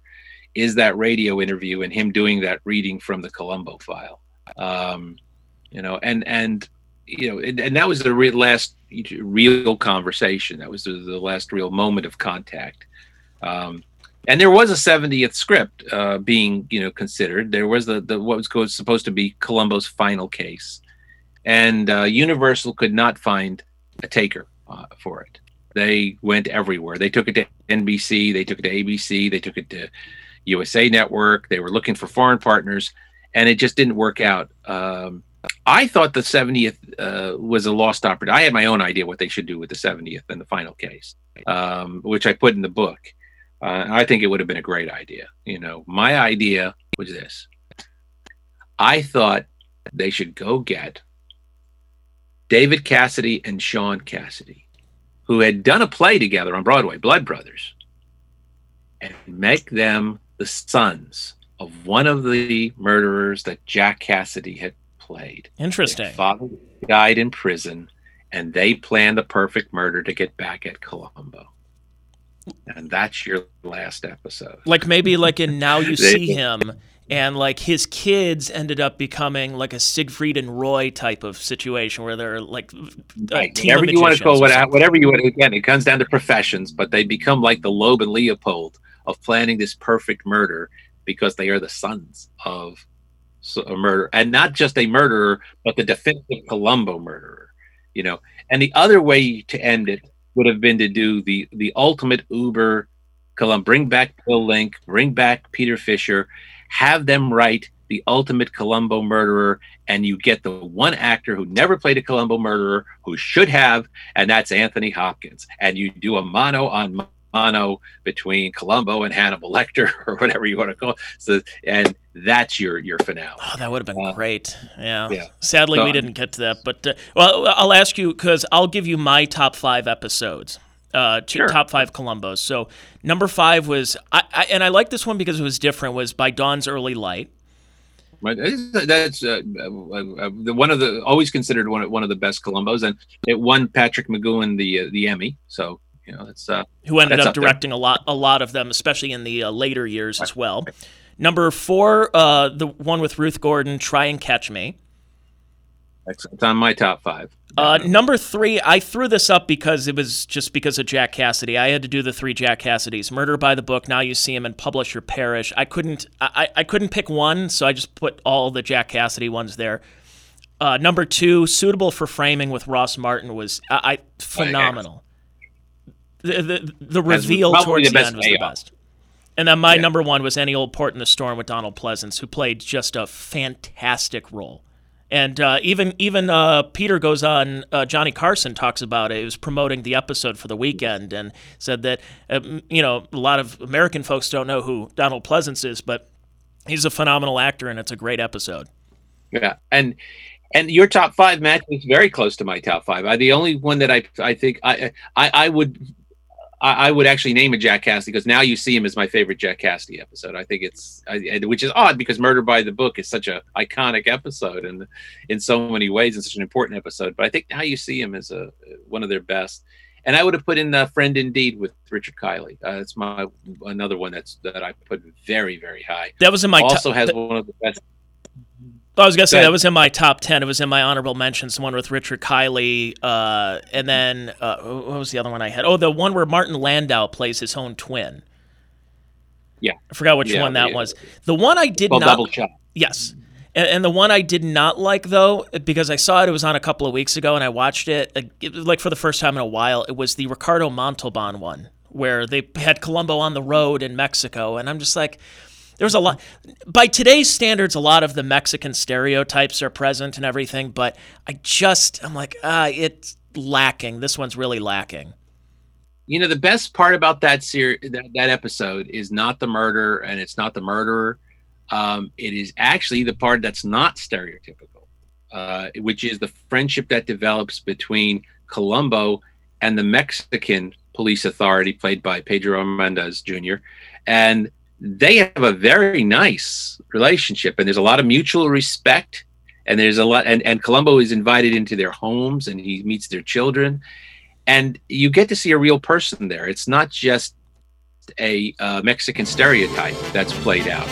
is that radio interview and him doing that reading from the Columbo Phile. Um, you know, and, and, you know, and, and that was the last real conversation. That was the, the last real moment of contact. Um, and there was a 70th script uh, being you know considered. There was the, the what was supposed to be columbo's final case. And uh, universal could not find a taker uh, for it. They went everywhere. They took it to nbc they took it to abc they took it to usa network they were looking for foreign partners and it just didn't work out. Um, i thought the 70th uh, was a lost opportunity. I had my own idea what they should do with the 70th and the final case um, which i put in the book uh, I think it would have been a great idea. You know, my idea was this I thought they should go get David Cassidy and Shaun Cassidy, who had done a play together on Broadway, Blood Brothers, and make them the sons of one of the murderers that Jack Cassidy had played. Interesting. Their father, died in prison, and they planned the perfect murder to get back at Columbo. And that's your last episode. Like maybe like in Now You See Him, and like his kids ended up becoming like a Siegfried and Roy type of situation where they're like Right. Whatever you want to call what, whatever you want. Again, it comes down to professions, but they become like the Loeb and Leopold of planning this perfect murder because they are the sons of a murder, and not just a murderer, but the definitive Columbo murderer. You know, and the other way to end it would have been to do the the ultimate Uber Columbo, bring back Bill Link, bring back Peter Fischer, have them write the ultimate Columbo murderer, and you get the one actor who never played a Columbo murderer who should have, and that's Anthony Hopkins. And you do a mono on mono between Columbo and Hannibal Lecter, or whatever you want to call it. So, and that's your your finale. Oh, that would have been Uh, great. Yeah. yeah. Sadly, So- we didn't get to that. But uh, well, I'll ask you because I'll give you my top five episodes. Uh, two, Sure. top five Columbos. So number five was, I, I, and I like this one because it was different. Was by Dawn's Early Light. Right? That's- uh, uh, uh, the one of the always considered one of, one of the best Columbos, and it won Patrick McGoohan the uh, the Emmy. So you know, it's uh, who ended That's up up there. directing a lot a lot of them, especially in the uh, later years as well. Number four, uh, the one with Ruth Gordon, "Try and Catch Me." it's on my top five. Uh, number three, I threw this up because it was just because of Jack Cassidy. I had to do the three Jack Cassidys: Murder by the Book, Now You See Him, and Publish or Perish. I couldn't, I, I I couldn't pick one, so I just put all the Jack Cassidy ones there. Uh, number two, Suitable for Framing with Ross Martin was I, I phenomenal. The the, the reveal towards the the, end was the best. And then my Yeah. number one was Any Old Port in the Storm with Donald Pleasence, who played just a fantastic role. And uh, even even uh, Peter goes on. Uh, Johnny Carson talks about it. He was promoting the episode for the weekend and said that um, you know a lot of American folks don't know who Donald Pleasence is, but he's a phenomenal actor and it's a great episode. Yeah, and and your top five match is very close to my top five. I, the only one that I I think I I, I would I, I would actually name a Jack Cassidy because now you see him as my favorite Jack Cassidy episode. I think it's I, which is odd because Murder by the Book is such a iconic episode and in so many ways and such an important episode. But I think now you see him as a one of their best. And I would have put in uh, Friend Indeed with Richard Kiley. Uh, it's my another one that's that I put very very high. That was in my also top. has one of the best. I was gonna say Go that was in my top ten. It was in my honorable mentions. The one with Richard Kiley, uh, and then uh, what was the other one I had? Oh, the one where Martin Landau plays his own twin. Yeah. I forgot which Yeah, one that the- was. The one I did Well, not. double shock. Yes. And, and the one I did not like, though, because I saw it, it was on a couple of weeks ago, and I watched it, it like for the first time in a while. It was the Ricardo Montalban one, where they had Columbo on the road in Mexico, and I'm just like, there's a lot. By today's standards, a lot of the Mexican stereotypes are present and everything, but I just, I'm like, ah, it's lacking. This one's really lacking. you know the best part about that series that, that episode is not the murder and it's not the murderer um, it is actually the part that's not stereotypical uh, which is the friendship that develops between columbo and the mexican police authority played by pedro armendariz jr and they have a very nice relationship and there's a lot of mutual respect and there's a lot and, and columbo is invited into their homes and he meets their children and you get to see a real person there. It's not just a uh, Mexican stereotype that's played out.